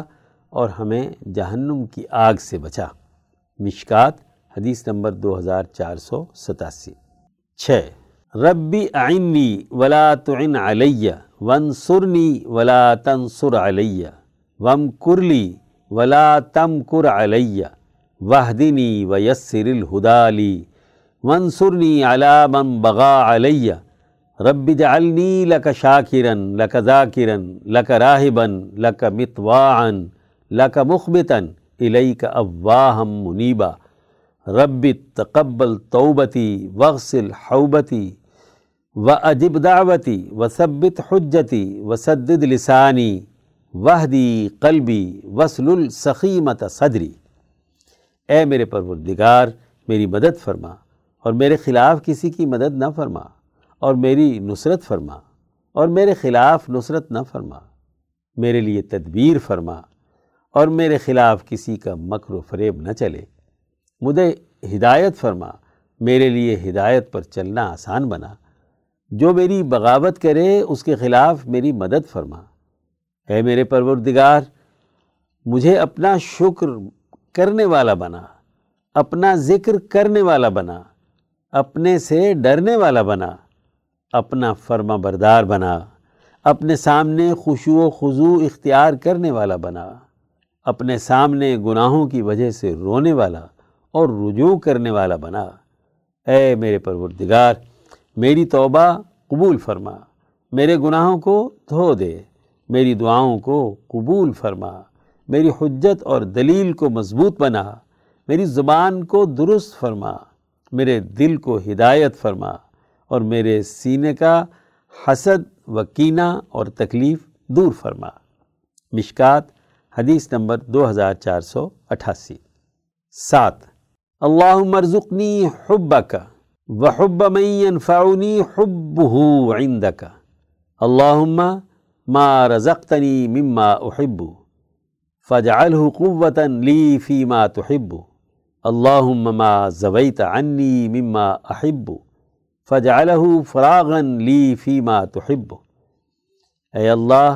اور ہمیں جہنم کی آگ سے بچا۔ مشکات حدیث نمبر دو ہزار چار سو ستاسی۔ چھ ربی آئنی ولا تعن علیہ ونصرنی ولا تنصر علیہ وم کرلی ولا تم کر علیہ وحدنی ویسر الہدالی ونصرنی علی من بغا علیہ رب جعلنی لک شاکرن، لک ذاکرن، لک راہبن، لک متواعن، لک مخبتن، الیک اواہم منیبا۔ رب تقبل توبتی وغسل حوبتی و اجب دعوتی و ثبت حجتی و سدد لسانی وحدی قلبی وصل السخیمت صدری۔ اے میرے پروردگار، میری مدد فرما اور میرے خلاف کسی کی مدد نہ فرما اور میری نصرت فرما اور میرے خلاف نصرت نہ فرما۔ میرے لیے تدبیر فرما اور میرے خلاف کسی کا مکر و فریب نہ چلے۔ مجھے ہدایت فرما، میرے لیے ہدایت پر چلنا آسان بنا۔ جو میری بغاوت کرے، اس کے خلاف میری مدد فرما۔ اے میرے پروردگار، مجھے اپنا شکر کرنے والا بنا۔ اپنا ذکر کرنے والا بنا۔ اپنے سے ڈرنے والا بنا۔ اپنا فرما بردار بنا۔ اپنے سامنے خوشو و خضو اختیار کرنے والا بنا۔ اپنے سامنے گناہوں کی وجہ سے رونے والا۔ اور رجوع کرنے والا بنا۔ اے میرے پروردگار، میری توبہ قبول فرما۔ میرے گناہوں کو دھو دے۔ میری دعاؤں کو قبول فرما۔ میری حجت اور دلیل کو مضبوط بنا۔ میری زبان کو درست فرما۔ میرے دل کو ہدایت فرما۔ اور میرے سینے کا حسد و کینہ اور تکلیف دور فرما۔ مشکات، حدیث نمبر دو ہزار چار سو اٹھاسی۔ سات اللہ مرزقنی حب کا و حب من حب عند کا اللہ ما رزقتنی مما احب. فجعله قوتا لی فیما تحب. اللہم ما زویت عنی مما احب. فجعلہ فراغن لی فیما تحب. اے اللہ،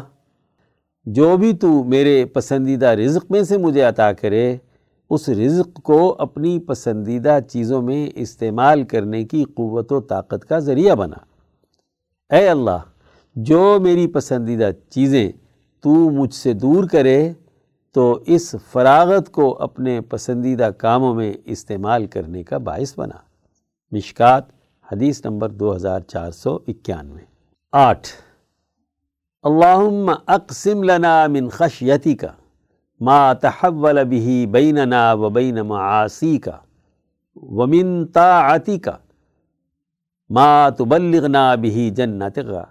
جو بھی تو میرے پسندیدہ رزق میں سے مجھے عطا کرے اس رزق کو اپنی پسندیدہ چیزوں میں استعمال کرنے کی قوت و طاقت کا ذریعہ بنا۔ اے اللہ، جو میری پسندیدہ چیزیں تو مجھ سے دور کرے، تو اس فراغت کو اپنے پسندیدہ کاموں میں استعمال کرنے کا باعث بنا۔ مشکات، حدیث نمبر دو ہزار چار سو اکیانوے۔ آٹھ، اللہم اقسم لنا من خشیتی کا ما تحول به بیننا و بین معاصی کا ومن طاعتی کا ما تبلغنا به جنتغا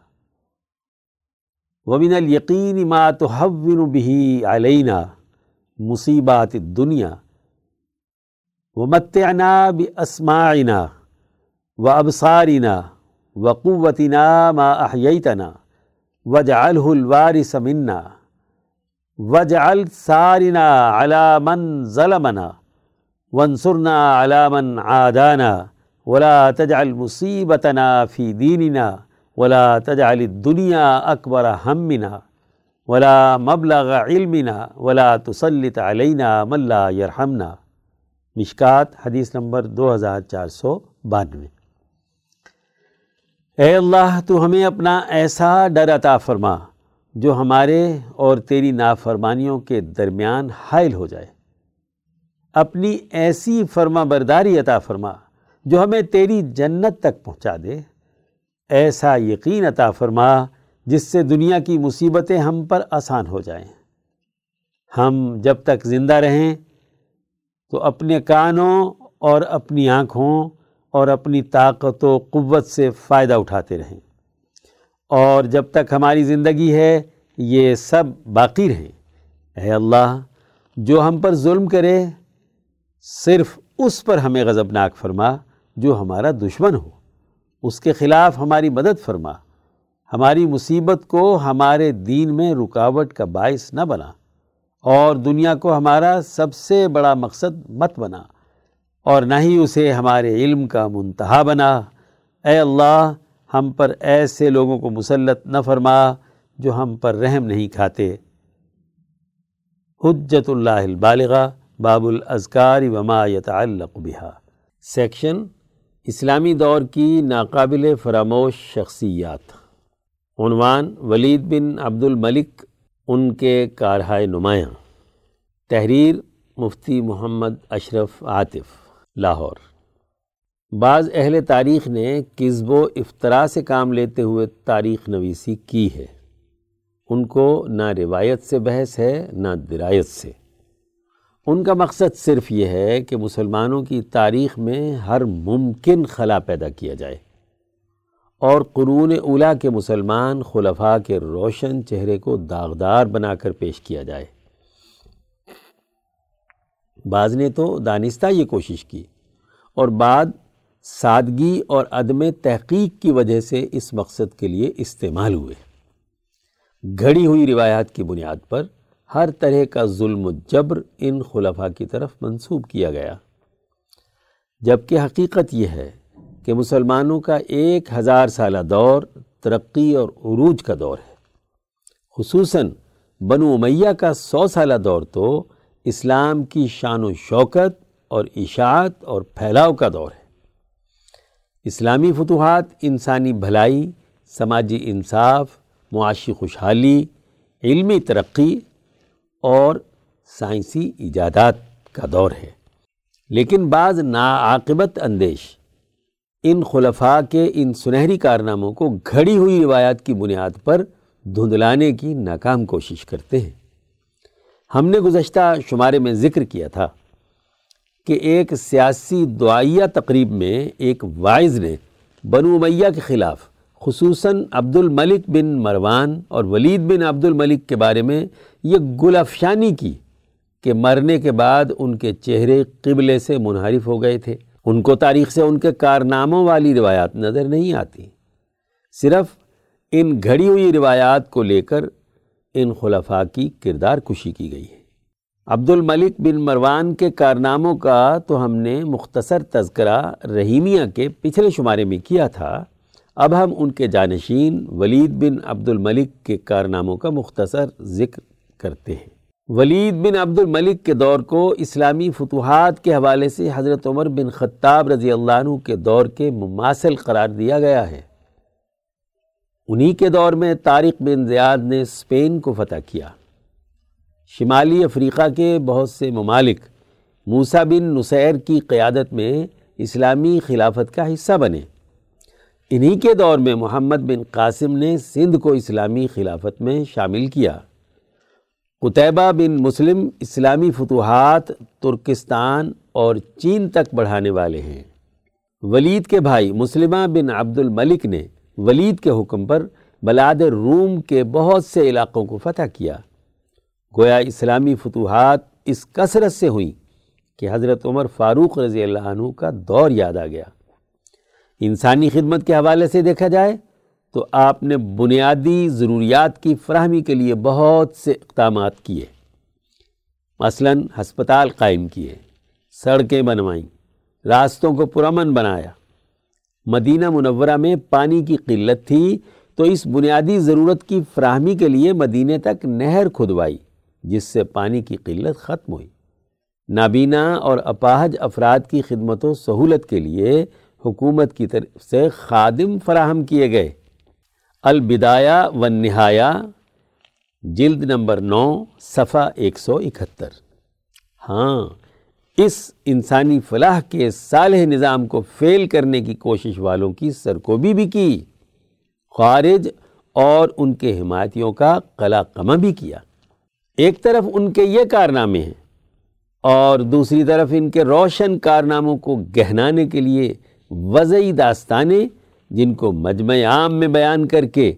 ومن الیقین ما تحون به علینا مصیبات الدنیا ومتعنا باسماعنا و ابصارنا و ما احییتنا وجعله الوارث منا وجعل سارنا على من ظلمنا وانصرنا على من عادانا ولا تجعل مصیبتنا في ديننا ولا تجعل الدنيا أكبر همنا ولا مبلغ علمنا ولا تسلط علينا من لا يرحمنا مشکات حدیث نمبر دو ہزار چار سو بانوے۔ اے اللہ تو ہمیں اپنا ایسا ڈر عطا فرما جو ہمارے اور تیری نافرمانیوں کے درمیان حائل ہو جائے۔ اپنی ایسی فرما برداری عطا فرما جو ہمیں تیری جنت تک پہنچا دے۔ ایسا یقین عطا فرما جس سے دنیا کی مصیبتیں ہم پر آسان ہو جائیں۔ ہم جب تک زندہ رہیں تو اپنے کانوں اور اپنی آنکھوں اور اپنی طاقت و قوت سے فائدہ اٹھاتے رہیں۔ اور جب تک ہماری زندگی ہے، یہ سب باقی رہیں اے اللہ، جو ہم پر ظلم کرے، صرف اس پر ہمیں غضبناک فرما جو ہمارا دشمن ہو۔ اس کے خلاف ہماری مدد فرما۔ ہماری مصیبت کو ہمارے دین میں رکاوٹ کا باعث نہ بنا۔ اور دنیا کو ہمارا سب سے بڑا مقصد مت بنا۔ اور نہ ہی اسے ہمارے علم کا منتہا بنا۔ اے اللہ ہم پر ایسے لوگوں کو مسلط نہ فرما جو ہم پر رحم نہیں کھاتے۔ حجت اللہ البالغہ باب الازکار وما يتعلق بها سیکشن اسلامی دور کی ناقابل فراموش شخصیات۔ عنوان ولید بن عبد الملک ان کے کارہائے نمایاں۔ تحریر مفتی محمد اشرف عاطف، لاہور۔ بعض اہل تاریخ نے کذب و افطرا سے کام لیتے ہوئے تاریخ نویسی کی ہے۔ ان کو نہ روایت سے بحث ہے، نہ درایت سے۔ ان کا مقصد صرف یہ ہے کہ مسلمانوں کی تاریخ میں ہر ممکن خلا پیدا کیا جائے۔ اور قرون اولا کے مسلمان خلفاء کے روشن چہرے کو داغدار بنا کر پیش کیا جائے۔ بعض نے تو دانستہ یہ کوشش کی اور بعد سادگی اور عدم تحقیق کی وجہ سے اس مقصد کے لیے استعمال ہوئے۔ گھڑی ہوئی روایات کی بنیاد پر ہر طرح کا ظلم و جبر ان خلفاء کی طرف منسوب کیا گیا۔ جبکہ حقیقت یہ ہے کہ مسلمانوں کا ایک ہزار سالہ دور ترقی اور عروج کا دور ہے۔ خصوصاً بنو امیہ کا سو سالہ دور تو اسلام کی شان و شوکت اور اشاعت اور پھیلاؤ کا دور ہے۔ اسلامی فتوحات، انسانی بھلائی، سماجی انصاف، معاشی خوشحالی، علمی ترقی اور سائنسی ایجادات کا دور ہے۔ لیکن بعض ناعاقبت اندیش ان خلفاء کے ان سنہری کارناموں کو گھڑی ہوئی روایات کی بنیاد پر دھندلانے کی ناکام کوشش کرتے ہیں۔ ہم نے گزشتہ شمارے میں ذکر کیا تھا کہ ایک سیاسی دعائیہ تقریب میں ایک وائز نے بنو امیہ کے خلاف، خصوصاً عبد الملک بن مروان اور ولید بن عبد الملک کے بارے میں یہ گل افشانی کی کہ مرنے کے بعد ان کے چہرے قبلے سے منحرف ہو گئے تھے۔ ان کو تاریخ سے ان کے کارناموں والی روایات نظر نہیں آتی۔ صرف ان گھڑی ہوئی روایات کو لے کر ان خلفاء کی کردار کشی کی گئی ہے۔ عبد الملک بن مروان کے کارناموں کا تو ہم نے مختصر تذکرہ رحیمیہ کے پچھلے شمارے میں کیا تھا۔ اب ہم ان کے جانشین ولید بن عبد الملک کے کارناموں کا مختصر ذکر کرتے ہیں۔ ولید بن عبد الملک کے دور کو اسلامی فتوحات کے حوالے سے حضرت عمر بن خطاب رضی اللہ عنہ کے دور کے مماثل قرار دیا گیا ہے۔ انہی کے دور میں طارق بن زیاد نے اسپین کو فتح کیا۔ شمالی افریقہ کے بہت سے ممالک موسیٰ بن نصیر کی قیادت میں اسلامی خلافت کا حصہ بنے۔ انہی کے دور میں محمد بن قاسم نے سندھ کو اسلامی خلافت میں شامل کیا۔ قطعبہ بن مسلم اسلامی فتوحات ترکستان اور چین تک بڑھانے والے ہیں۔ ولید کے بھائی مسلمہ بن عبد الملک نے ولید کے حکم پر بلاد روم کے بہت سے علاقوں کو فتح کیا۔ گویا اسلامی فتوحات اس کثرت سے ہوئیں کہ حضرت عمر فاروق رضی اللہ عنہ کا دور یاد آ گیا۔ انسانی خدمت کے حوالے سے دیکھا جائے تو آپ نے بنیادی ضروریات کی فراہمی کے لیے بہت سے اقدامات کیے۔ مثلا ہسپتال قائم کیے، سڑکیں بنوائیں، راستوں کو پرامن بنایا۔ مدینہ منورہ میں پانی کی قلت تھی تو اس بنیادی ضرورت کی فراہمی کے لیے مدینہ تک نہر کھدوائی۔ جس سے پانی کی قلت ختم ہوئی۔ نابینا اور اپاہج افراد کی خدمت و سہولت کے لیے حکومت کی طرف سے خادم فراہم کیے گئے۔ البدایہ و نہایا جلد نمبر نو، صفحہ ایک سو اکہتر۔ ہاں اس انسانی فلاح کے صالح نظام کو فیل کرنے کی کوشش والوں کی سرکوبی بھی کی۔ خارج اور ان کے حمایتیوں کا قلع قمہ بھی کیا۔ ایک طرف ان کے یہ کارنامے ہیں اور دوسری طرف ان کے روشن کارناموں کو گہنانے کے لیے وضعی داستانیں جن کو مجمع عام میں بیان کر کے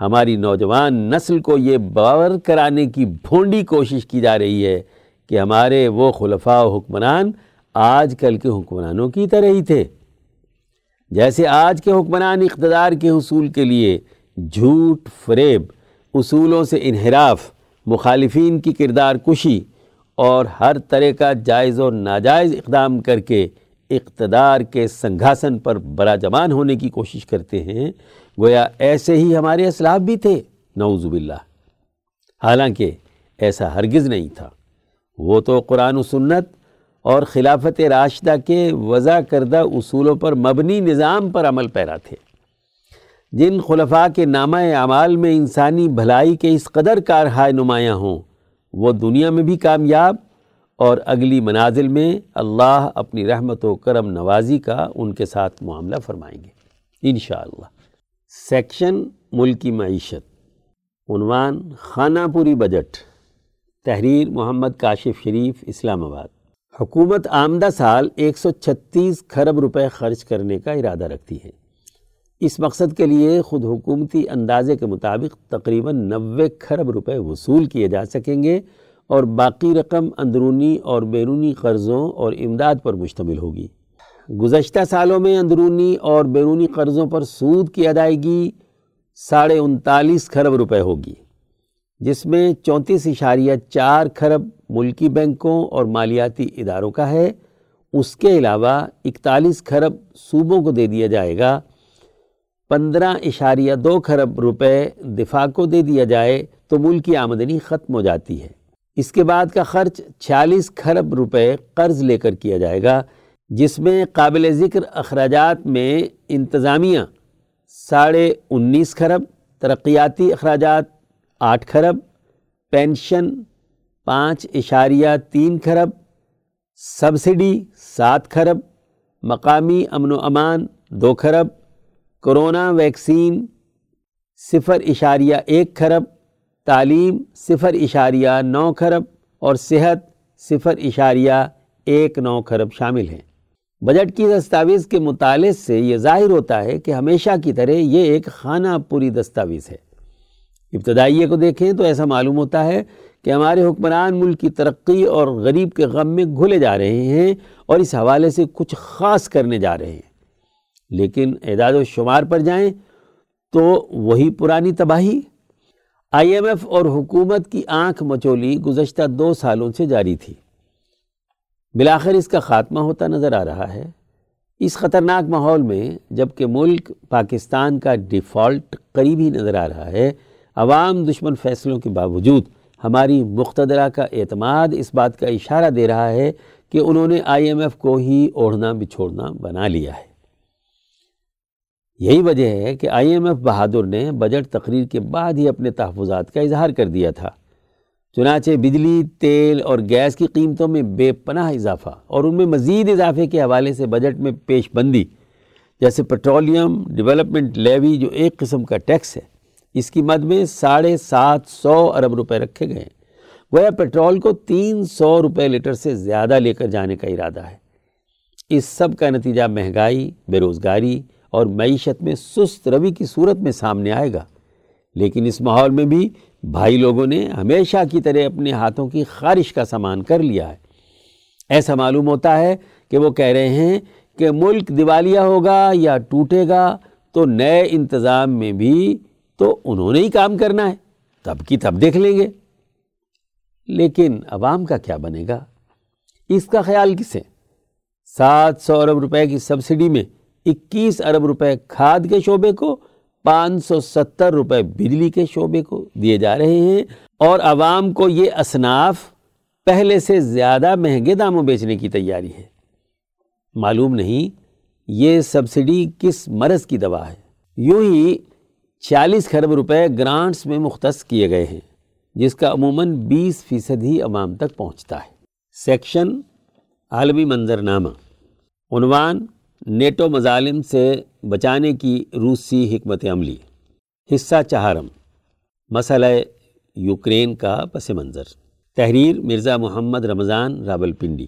ہماری نوجوان نسل کو یہ باور کرانے کی بھونڈی کوشش کی جا رہی ہے کہ ہمارے وہ خلفاء و حکمران آج کل کے حکمرانوں کی طرح ہی تھے۔ جیسے آج کے حکمران اقتدار کے حصول کے لیے جھوٹ فریب اصولوں سے انحراف مخالفین کی کردار کشی اور ہر طرح کا جائز اور ناجائز اقدام کر کے اقتدار کے سنگھاسن پر برا جمان ہونے کی کوشش کرتے ہیں، گویا ایسے ہی ہمارے اسلاف بھی تھے۔ نعوذ باللہ۔ حالانکہ ایسا ہرگز نہیں تھا۔ وہ تو قرآن و سنت اور خلافت راشدہ کے وضع کردہ اصولوں پر مبنی نظام پر عمل پیرا تھے۔ جن خلفاء کے نامہ اعمال میں انسانی بھلائی کے اس قدر کارہائے نمایاں ہوں، وہ دنیا میں بھی کامیاب اور اگلی منازل میں اللہ اپنی رحمت و کرم نوازی کا ان کے ساتھ معاملہ فرمائیں گے۔ انشاءاللہ۔ سیکشن ملکی معیشت۔ عنوان خانہ پوری بجٹ۔ تحریر محمد کاشف شریف، اسلام آباد۔ حکومت آمدہ سال ایک سو چھتیس کھرب روپے خرچ کرنے کا ارادہ رکھتی ہے۔ اس مقصد کے لیے خود حکومتی اندازے کے مطابق تقریباً نوے کھرب روپے وصول کیے جا سکیں گے اور باقی رقم اندرونی اور بیرونی قرضوں اور امداد پر مشتمل ہوگی۔ گزشتہ سالوں میں اندرونی اور بیرونی قرضوں پر سود کی ادائیگی ساڑھے انتالیس کھرب روپے ہوگی، جس میں چونتیس اشاریہ چار کھرب ملکی بینکوں اور مالیاتی اداروں کا ہے۔ اس کے علاوہ اکتالیس کھرب صوبوں کو دے دیا جائے گا۔ پندرہ اشاریہ دو کھرب روپے دفاع کو دے دیا جائے تو ملک کی آمدنی ختم ہو جاتی ہے۔ اس کے بعد کا خرچ چھیالیس کھرب روپے قرض لے کر کیا جائے گا، جس میں قابل ذکر اخراجات میں انتظامیہ ساڑھے انیس کھرب، ترقیاتی اخراجات آٹھ کھرب، پینشن پانچ اشاریہ تین کھرب، سبسڈی سات کھرب، مقامی امن و امان دو کھرب کرونا ویکسین صفر اشاریہ ایک کھرب، تعلیم صفر اشاریہ نو کھرب اور صحت صفر اشاریہ ایک نو کھرب شامل ہیں۔ بجٹ کی دستاویز کے مطالعے سے یہ ظاہر ہوتا ہے کہ ہمیشہ کی طرح یہ ایک خانہ پوری دستاویز ہے۔ ابتدائیے کو دیکھیں تو ایسا معلوم ہوتا ہے کہ ہمارے حکمران ملک کی ترقی اور غریب کے غم میں گھلے جا رہے ہیں اور اس حوالے سے کچھ خاص کرنے جا رہے ہیں۔ لیکن اعداد و شمار پر جائیں تو وہی پرانی تباہی۔ آئی ایم ایف اور حکومت کی آنکھ مچولی گزشتہ دو سالوں سے جاری تھی۔ بلاخر اس کا خاتمہ ہوتا نظر آ رہا ہے۔ اس خطرناک ماحول میں جبکہ ملک پاکستان کا ڈیفالٹ قریب ہی نظر آ رہا ہے، عوام دشمن فیصلوں کے باوجود ہماری مقتدرہ کا اعتماد اس بات کا اشارہ دے رہا ہے کہ انہوں نے آئی ایم ایف کو ہی اوڑھنا بچھوڑنا بنا لیا ہے۔ یہی وجہ ہے کہ آئی ایم ایف بہادر نے بجٹ تقریر کے بعد ہی اپنے تحفظات کا اظہار کر دیا تھا۔ چنانچہ بجلی، تیل اور گیس کی قیمتوں میں بے پناہ اضافہ اور ان میں مزید اضافے کے حوالے سے بجٹ میں پیش بندی، جیسے پٹرولیم، ڈیولپمنٹ لیوی جو ایک قسم کا ٹیکس ہے، اس کی مد میں ساڑھے سات سو ارب روپے رکھے گئے۔ ہیں گویا پیٹرول کو تین سو روپے لیٹر سے زیادہ لے کر جانے کا ارادہ ہے۔ اس سب کا نتیجہ مہنگائی، بے روزگاری اور معیشت میں سست روی کی صورت میں سامنے آئے گا۔ لیکن اس ماحول میں بھی بھائی لوگوں نے ہمیشہ کی طرح اپنے ہاتھوں کی خارش کا سامان کر لیا ہے۔ ایسا معلوم ہوتا ہے کہ وہ کہہ رہے ہیں کہ ملک دیوالیہ ہوگا یا ٹوٹے گا، تو نئے انتظام میں بھی تو انہوں نے ہی کام کرنا ہے۔ تب کی تب دیکھ لیں گے۔ لیکن عوام کا کیا بنے گا؟ اس کا خیال کسے؟ سات سو ارب روپے کی سبسڈی میں اکیس ارب روپے کھاد کے شعبے کو، پانچ سو ستر روپے بجلی کے شعبے کو دیے جا رہے ہیں۔ اور عوام کو یہ اصناف پہلے سے زیادہ مہنگے داموں بیچنے کی تیاری ہے۔ معلوم نہیں یہ سبسڈی کس مرض کی دوا ہے۔ یوں ہی چالیس کھرب روپے گرانٹس میں مختص کیے گئے ہیں، جس کا عموماً بیس فیصد ہی عوام تک پہنچتا ہے۔ سیکشن عالمی منظرنامہ۔ عنوان نیٹو مظالم سے بچانے کی روسی حکمت عملی۔ حصہ چہارم، مسئلہ یوکرین کا پس منظر۔ تحریر مرزا محمد رمضان رابل پنڈی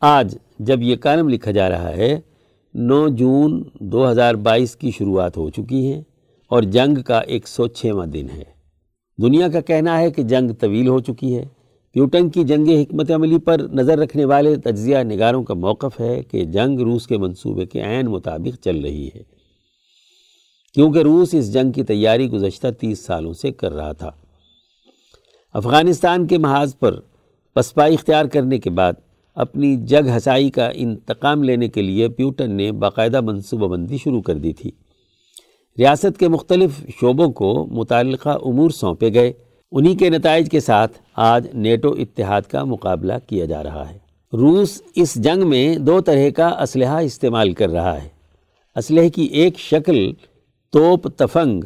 آج جب یہ کالم لکھا جا رہا ہے، نو جون دو ہزار بائیس کی شروعات ہو چکی ہے اور جنگ کا ایک سو چھواں دن ہے۔ دنیا کا کہنا ہے کہ جنگ طویل ہو چکی ہے۔ پیوٹنگ کی جنگ حکمت عملی پر نظر رکھنے والے تجزیہ نگاروں کا موقف ہے کہ جنگ روس کے منصوبے کے عین مطابق چل رہی ہے۔ کیونکہ روس اس جنگ کی تیاری گزشتہ تیس سالوں سے کر رہا تھا۔ افغانستان کے محاذ پر پسپائی اختیار کرنے کے بعد اپنی جگ ہسائی کا انتقام لینے کے لیے پیوٹن نے باقاعدہ منصوبہ بندی شروع کر دی تھی۔ ریاست کے مختلف شعبوں کو متعلقہ امور سونپے گئے۔ انہی کے نتائج کے ساتھ آج نیٹو اتحاد کا مقابلہ کیا جا رہا ہے۔ روس اس جنگ میں دو طرح کا اسلحہ استعمال کر رہا ہے۔ اسلحے کی ایک شکل توپ تفنگ،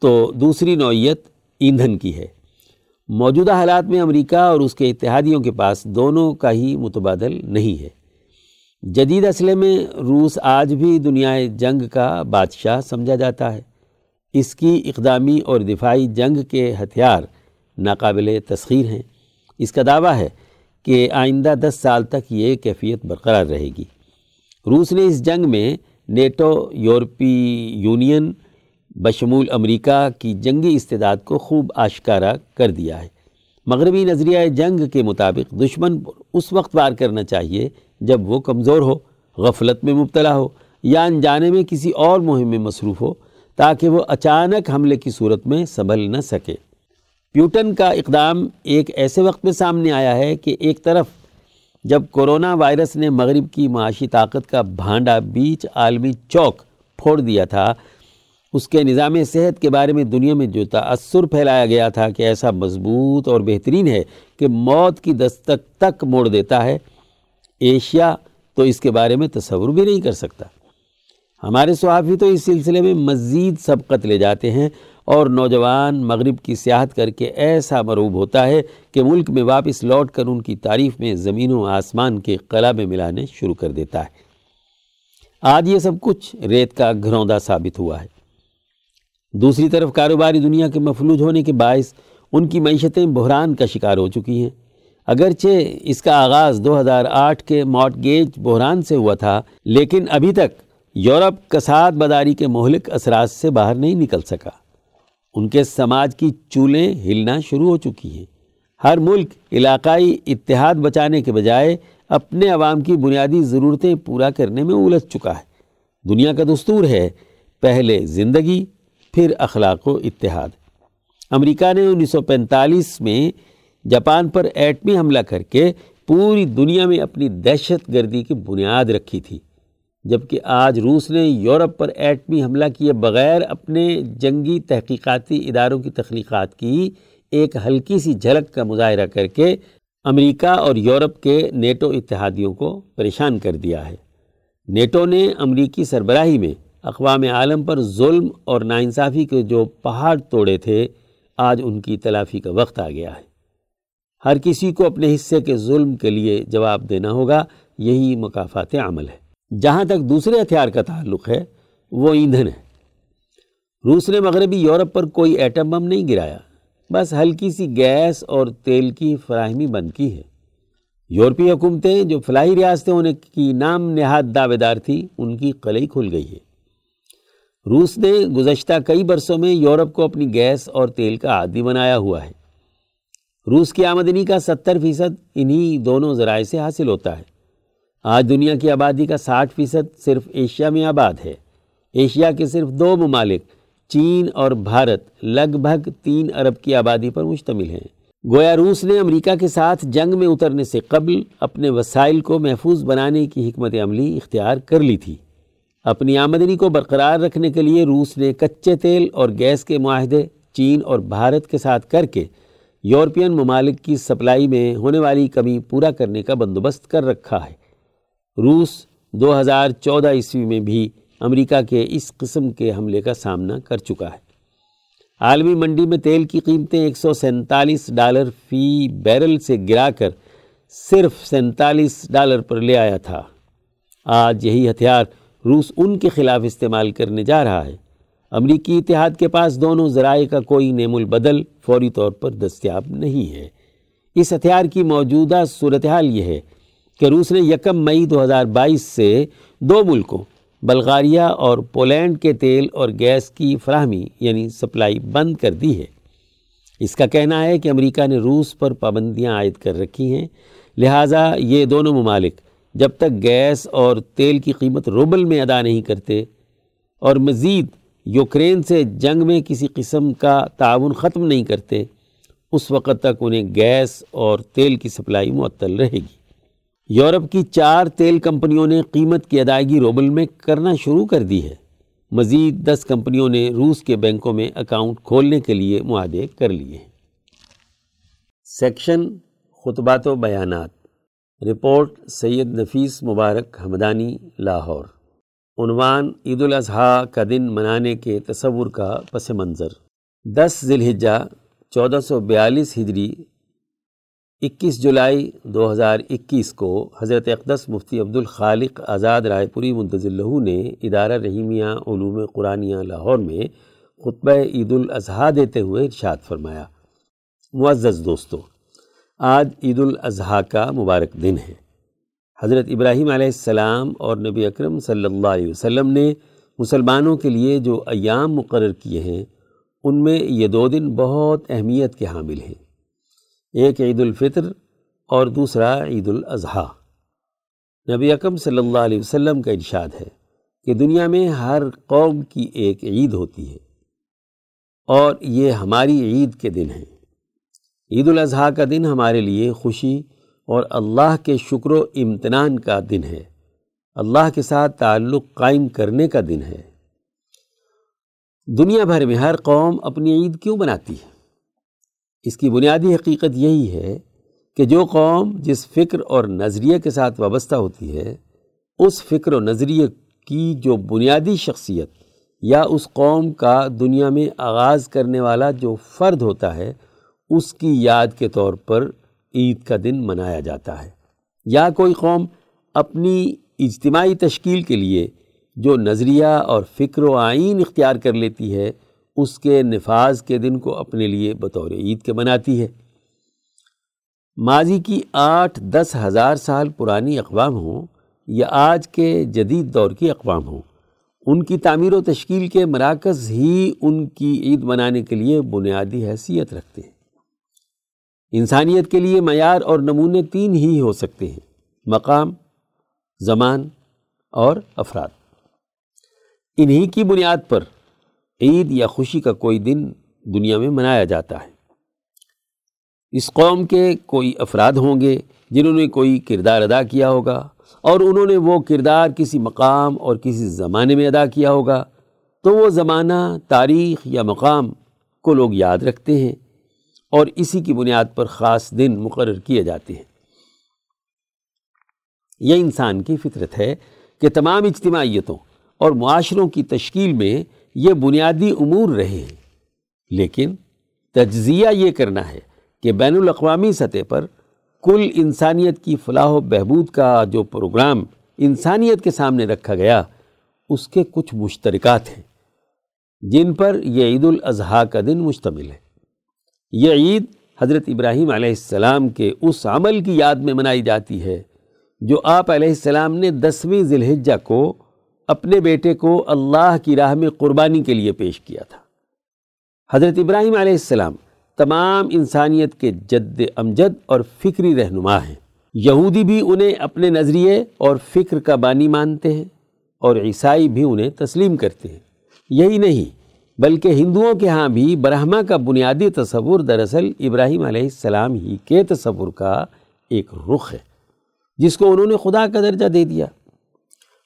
تو دوسری نوعیت ایندھن کی ہے۔ موجودہ حالات میں امریکہ اور اس کے اتحادیوں کے پاس دونوں کا ہی متبادل نہیں ہے۔ جدید اسلحے میں روس آج بھی دنیا جنگ کا بادشاہ سمجھا جاتا ہے۔ اس کی اقدامی اور دفاعی جنگ کے ہتھیار ناقابل تسخیر ہیں۔ اس کا دعویٰ ہے کہ آئندہ دس سال تک یہ کیفیت برقرار رہے گی۔ روس نے اس جنگ میں نیٹو، یورپی یونین، بشمول امریکہ کی جنگی استعداد کو خوب آشکارا کر دیا ہے۔ مغربی نظریہ جنگ کے مطابق دشمن اس وقت وار کرنا چاہیے جب وہ کمزور ہو، غفلت میں مبتلا ہو یا انجانے میں کسی اور مہم میں مصروف ہو، تاکہ وہ اچانک حملے کی صورت میں سنبھل نہ سکے۔ پیوٹن کا اقدام ایک ایسے وقت میں سامنے آیا ہے کہ ایک طرف جب کورونا وائرس نے مغرب کی معاشی طاقت کا بھانڈا بیچ عالمی چوک پھوڑ دیا تھا، اس کے نظام صحت کے بارے میں دنیا میں جو تأثر پھیلایا گیا تھا کہ ایسا مضبوط اور بہترین ہے کہ موت کی دستک تک موڑ دیتا ہے، ایشیا تو اس کے بارے میں تصور بھی نہیں کر سکتا۔ ہمارے صحافی تو اس سلسلے میں مزید سبقت لے جاتے ہیں۔ اور نوجوان مغرب کی سیاحت کر کے ایسا مروب ہوتا ہے کہ ملک میں واپس لوٹ کر ان کی تعریف میں زمین و آسمان کے قلع میں ملانے شروع کر دیتا ہے۔ آج یہ سب کچھ ریت کا گھروندا ثابت ہوا ہے۔ دوسری طرف کاروباری دنیا کے مفلوج ہونے کے باعث ان کی معیشتیں بحران کا شکار ہو چکی ہیں۔ اگرچہ اس کا آغاز دو ہزار آٹھ کے موٹ گیج بحران سے ہوا تھا، لیکن ابھی تک یورپ کساد بداری کے مہلک اثرات سے باہر نہیں نکل سکا۔ ان کے سماج کی چولیں ہلنا شروع ہو چکی ہیں۔ ہر ملک علاقائی اتحاد بچانے کے بجائے اپنے عوام کی بنیادی ضرورتیں پورا کرنے میں الجھ چکا ہے۔ دنیا کا دستور ہے پہلے زندگی، پھر اخلاق و اتحاد۔ امریکہ نے انیس سو پینتالیس میں جاپان پر ایٹمی حملہ کر کے پوری دنیا میں اپنی دہشت گردی کی بنیاد رکھی تھی۔ جبکہ آج روس نے یورپ پر ایٹمی حملہ کیے بغیر اپنے جنگی تحقیقاتی اداروں کی تخلیقات کی ایک ہلکی سی جھلک کا مظاہرہ کر کے امریکہ اور یورپ کے نیٹو اتحادیوں کو پریشان کر دیا ہے۔ نیٹو نے امریکی سربراہی میں اقوام عالم پر ظلم اور ناانصافی کے جو پہاڑ توڑے تھے، آج ان کی تلافی کا وقت آ گیا ہے۔ ہر کسی کو اپنے حصے کے ظلم کے لیے جواب دینا ہوگا، یہی مقافات عمل ہے۔ جہاں تک دوسرے ہتھیار کا تعلق ہے، وہ ایندھن ہے۔ روس نے مغربی یورپ پر کوئی ایٹم بم نہیں گرایا، بس ہلکی سی گیس اور تیل کی فراہمی بند کی ہے۔ یورپی حکومتیں جو فلاحی ریاستیں ہونے کی نام نہاد دعوے دار تھی ان کی قلعی کھل گئی ہے۔ روس نے گزشتہ کئی برسوں میں یورپ کو اپنی گیس اور تیل کا عادی بنایا ہوا ہے۔ روس کی آمدنی کا ستر فیصد انہی دونوں ذرائع سے حاصل ہوتا ہے۔ آج دنیا کی آبادی کا ساٹھ فیصد صرف ایشیا میں آباد ہے۔ ایشیا کے صرف دو ممالک، چین اور بھارت، لگ بھگ تین ارب کی آبادی پر مشتمل ہیں۔ گویا روس نے امریکہ کے ساتھ جنگ میں اترنے سے قبل اپنے وسائل کو محفوظ بنانے کی حکمت عملی اختیار کر لی تھی۔ اپنی آمدنی کو برقرار رکھنے کے لیے روس نے کچے تیل اور گیس کے معاہدے چین اور بھارت کے ساتھ کر کے یورپین ممالک کی سپلائی میں ہونے والی کمی پورا کرنے کا بندوبست کر رکھا ہے۔ روس دو ہزار چودہ عیسوی میں بھی امریکہ کے اس قسم کے حملے کا سامنا کر چکا ہے۔ عالمی منڈی میں تیل کی قیمتیں ایک سو سینتالیس ڈالر فی بیرل سے گرا کر صرف سینتالیس ڈالر پر لے آیا تھا۔ آج یہی ہتھیار روس ان کے خلاف استعمال کرنے جا رہا ہے۔ امریکی اتحاد کے پاس دونوں ذرائع کا کوئی نیم البدل فوری طور پر دستیاب نہیں ہے۔ اس ہتھیار کی موجودہ صورتحال یہ ہے کہ روس نے یکم مئی دو ہزار بائیس سے دو ملکوں، بلغاریہ اور پولینڈ کے تیل اور گیس کی فراہمی یعنی سپلائی بند کر دی ہے۔ اس کا کہنا ہے کہ امریکہ نے روس پر پابندیاں عائد کر رکھی ہیں۔ لہٰذا یہ دونوں ممالک جب تک گیس اور تیل کی قیمت روبل میں ادا نہیں کرتے اور مزید یوکرین سے جنگ میں کسی قسم کا تعاون ختم نہیں کرتے، اس وقت تک انہیں گیس اور تیل کی سپلائی معطل رہے گی۔ یورپ کی چار تیل کمپنیوں نے قیمت کی ادائیگی روبل میں کرنا شروع کر دی ہے۔ مزید دس کمپنیوں نے روس کے بینکوں میں اکاؤنٹ کھولنے کے لیے معاہدے کر لیے ہیں۔ سیکشن خطبات و بیانات۔ رپورٹ سید نفیس مبارک حمدانی لاہور۔ عنوان عید الاضحیٰ کا دن منانے کے تصور کا پس منظر۔ دس ذی الحجہ، چودہ سو بیالیس ہجری اکیس جولائی دو ہزار اکیس کو حضرت اقدس مفتی عبد الخالق آزاد رائے پوری منتظر نے ادارہ رحیمیہ علوم قرآنیہ لاہور میں خطبہ عید الاضحیٰ دیتے ہوئے ارشاد فرمایا۔ معزز دوستو، آج عید الاضحیٰ کا مبارک دن ہے۔ حضرت ابراہیم علیہ السلام اور نبی اکرم صلی اللہ علیہ وسلم نے مسلمانوں کے لیے جو ایام مقرر کیے ہیں، ان میں یہ دو دن بہت اہمیت کے حامل ہیں۔ ایک عید الفطر اور دوسرا عید الاضحیٰ۔ نبی اکم صلی اللہ علیہ وسلم کا ارشاد ہے کہ دنیا میں ہر قوم کی ایک عید ہوتی ہے اور یہ ہماری عید کے دن ہیں۔ عید الاضحیٰ کا دن ہمارے لیے خوشی اور اللہ کے شکر و امتنان کا دن ہے۔ اللہ کے ساتھ تعلق قائم کرنے کا دن ہے۔ دنیا بھر میں ہر قوم اپنی عید کیوں بناتی ہے؟ اس کی بنیادی حقیقت یہی ہے کہ جو قوم جس فکر اور نظریے کے ساتھ وابستہ ہوتی ہے، اس فکر و نظریے کی جو بنیادی شخصیت یا اس قوم کا دنیا میں آغاز کرنے والا جو فرد ہوتا ہے، اس کی یاد کے طور پر عید کا دن منایا جاتا ہے۔ یا کوئی قوم اپنی اجتماعی تشکیل کے لیے جو نظریہ اور فکر و آئین اختیار کر لیتی ہے اس کے نفاذ کے دن کو اپنے لیے بطور عید کے مناتی ہے۔ ماضی کی آٹھ دس ہزار سال پرانی اقوام ہوں یا آج کے جدید دور کی اقوام ہوں، ان کی تعمیر و تشکیل کے مراکز ہی ان کی عید منانے کے لیے بنیادی حیثیت رکھتے ہیں۔ انسانیت کے لیے معیار اور نمونے تین ہی ہو سکتے ہیں، مقام، زمان اور افراد۔ انہی کی بنیاد پر عید یا خوشی کا کوئی دن دنیا میں منایا جاتا ہے۔ اس قوم کے کوئی افراد ہوں گے جنہوں نے کوئی کردار ادا کیا ہوگا اور انہوں نے وہ کردار کسی مقام اور کسی زمانے میں ادا کیا ہوگا، تو وہ زمانہ، تاریخ یا مقام کو لوگ یاد رکھتے ہیں اور اسی کی بنیاد پر خاص دن مقرر کیے جاتے ہیں۔ یہ انسان کی فطرت ہے کہ تمام اجتماعیتوں اور معاشروں کی تشکیل میں یہ بنیادی امور رہے۔ ہیں لیکن تجزیہ یہ کرنا ہے کہ بین الاقوامی سطح پر کل انسانیت کی فلاح و بہبود کا جو پروگرام انسانیت کے سامنے رکھا گیا، اس کے کچھ مشترکات ہیں، جن پر یہ عید الاضحیٰ کا دن مشتمل ہے۔ یہ عید حضرت ابراہیم علیہ السلام کے اس عمل کی یاد میں منائی جاتی ہے، جو آپ علیہ السلام نے دسویں ذی الحجہ کو اپنے بیٹے کو اللہ کی راہ میں قربانی کے لیے پیش کیا تھا۔ حضرت ابراہیم علیہ السلام تمام انسانیت کے جد امجد اور فکری رہنما ہیں۔ یہودی بھی انہیں اپنے نظریے اور فکر کا بانی مانتے ہیں اور عیسائی بھی انہیں تسلیم کرتے ہیں۔ یہی نہیں، بلکہ ہندوؤں کے ہاں بھی برہما کا بنیادی تصور دراصل ابراہیم علیہ السلام ہی کے تصور کا ایک رخ ہے، جس کو انہوں نے خدا کا درجہ دے دیا۔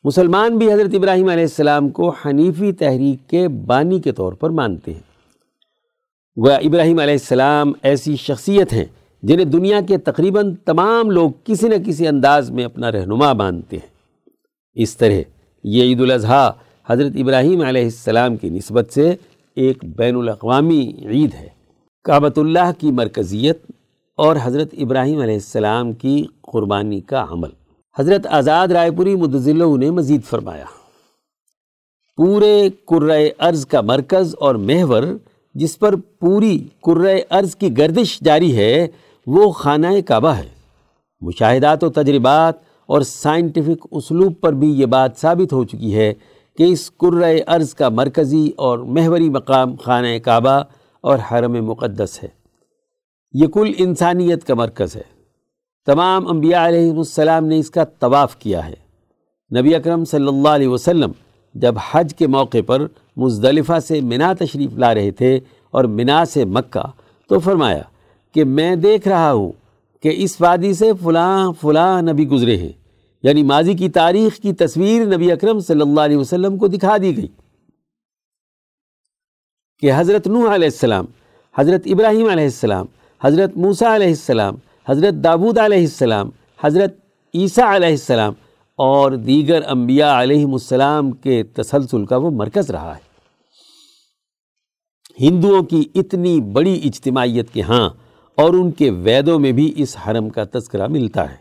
مسلمان بھی حضرت ابراہیم علیہ السلام کو حنیفی تحریک کے بانی کے طور پر مانتے ہیں۔ گویا ابراہیم علیہ السلام ایسی شخصیت ہیں جنہیں دنیا کے تقریباً تمام لوگ کسی نہ کسی انداز میں اپنا رہنما مانتے ہیں۔ اس طرح یہ عید الاضحیٰ حضرت ابراہیم علیہ السلام کی نسبت سے ایک بین الاقوامی عید ہے۔ کعبۃ اللہ کی مرکزیت اور حضرت ابراہیم علیہ السلام کی قربانی کا عمل۔ حضرت آزاد رائے پوری مدضلہ نے مزید فرمایا۔ پورے کرۂ ارض کا مرکز اور محور جس پر پوری کرۂ ارض کی گردش جاری ہے، وہ خانہ کعبہ ہے۔ مشاہدات و تجربات اور سائنٹیفک اسلوب پر بھی یہ بات ثابت ہو چکی ہے کہ اس کرۂ ارض کا مرکزی اور محوری مقام خانہ کعبہ اور حرم مقدس ہے۔ یہ کل انسانیت کا مرکز ہے۔ تمام انبیاء علیہ السلام نے اس کا طواف کیا ہے۔ نبی اکرم صلی اللہ علیہ وسلم جب حج کے موقع پر مزدلفہ سے منا تشریف لا رہے تھے اور منا سے مکہ تو فرمایا کہ میں دیکھ رہا ہوں کہ اس وادی سے فلاں فلاں نبی گزرے ہیں۔ یعنی ماضی کی تاریخ کی تصویر نبی اکرم صلی اللہ علیہ وسلم کو دکھا دی گئی۔ کہ حضرت نوح علیہ السلام، حضرت ابراہیم علیہ السلام، حضرت موسیٰ علیہ السلام حضرت داود علیہ السلام، حضرت عیسیٰ علیہ السلام اور دیگر انبیاء علیہ السلام کے تسلسل کا وہ مرکز رہا ہے۔ ہندوؤں کی اتنی بڑی اجتماعیت کے ہاں اور ان کے ویدوں میں بھی اس حرم کا تذکرہ ملتا ہے۔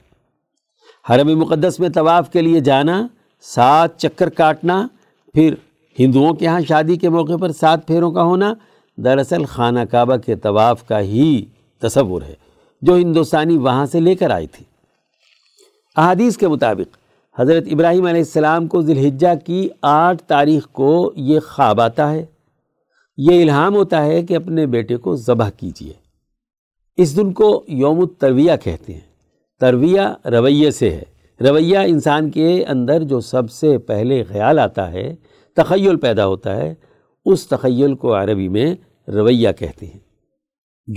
حرم مقدس میں طواف کے لیے جانا سات چکر کاٹنا، پھر ہندوؤں کے ہاں شادی کے موقع پر سات پھیروں کا ہونا، دراصل خانہ کعبہ کے طواف کا ہی تصور ہے۔ جو ہندوستانی وہاں سے لے کر آئی تھی۔ احادیث کے مطابق، حضرت ابراہیم علیہ السلام کو ذلحجہ کی آٹھ تاریخ کو یہ خواب آتا ہے۔ یہ الہام ہوتا ہے کہ اپنے بیٹے کو ذبح کیجیے اس دن کو یوم الترویہ کہتے ہیں۔ ترویہ رویے سے ہے۔ رویہ انسان کے اندر جو سب سے پہلے خیال آتا ہے، تخیل پیدا ہوتا ہے، اس تخیل کو عربی میں رویہ کہتے ہیں۔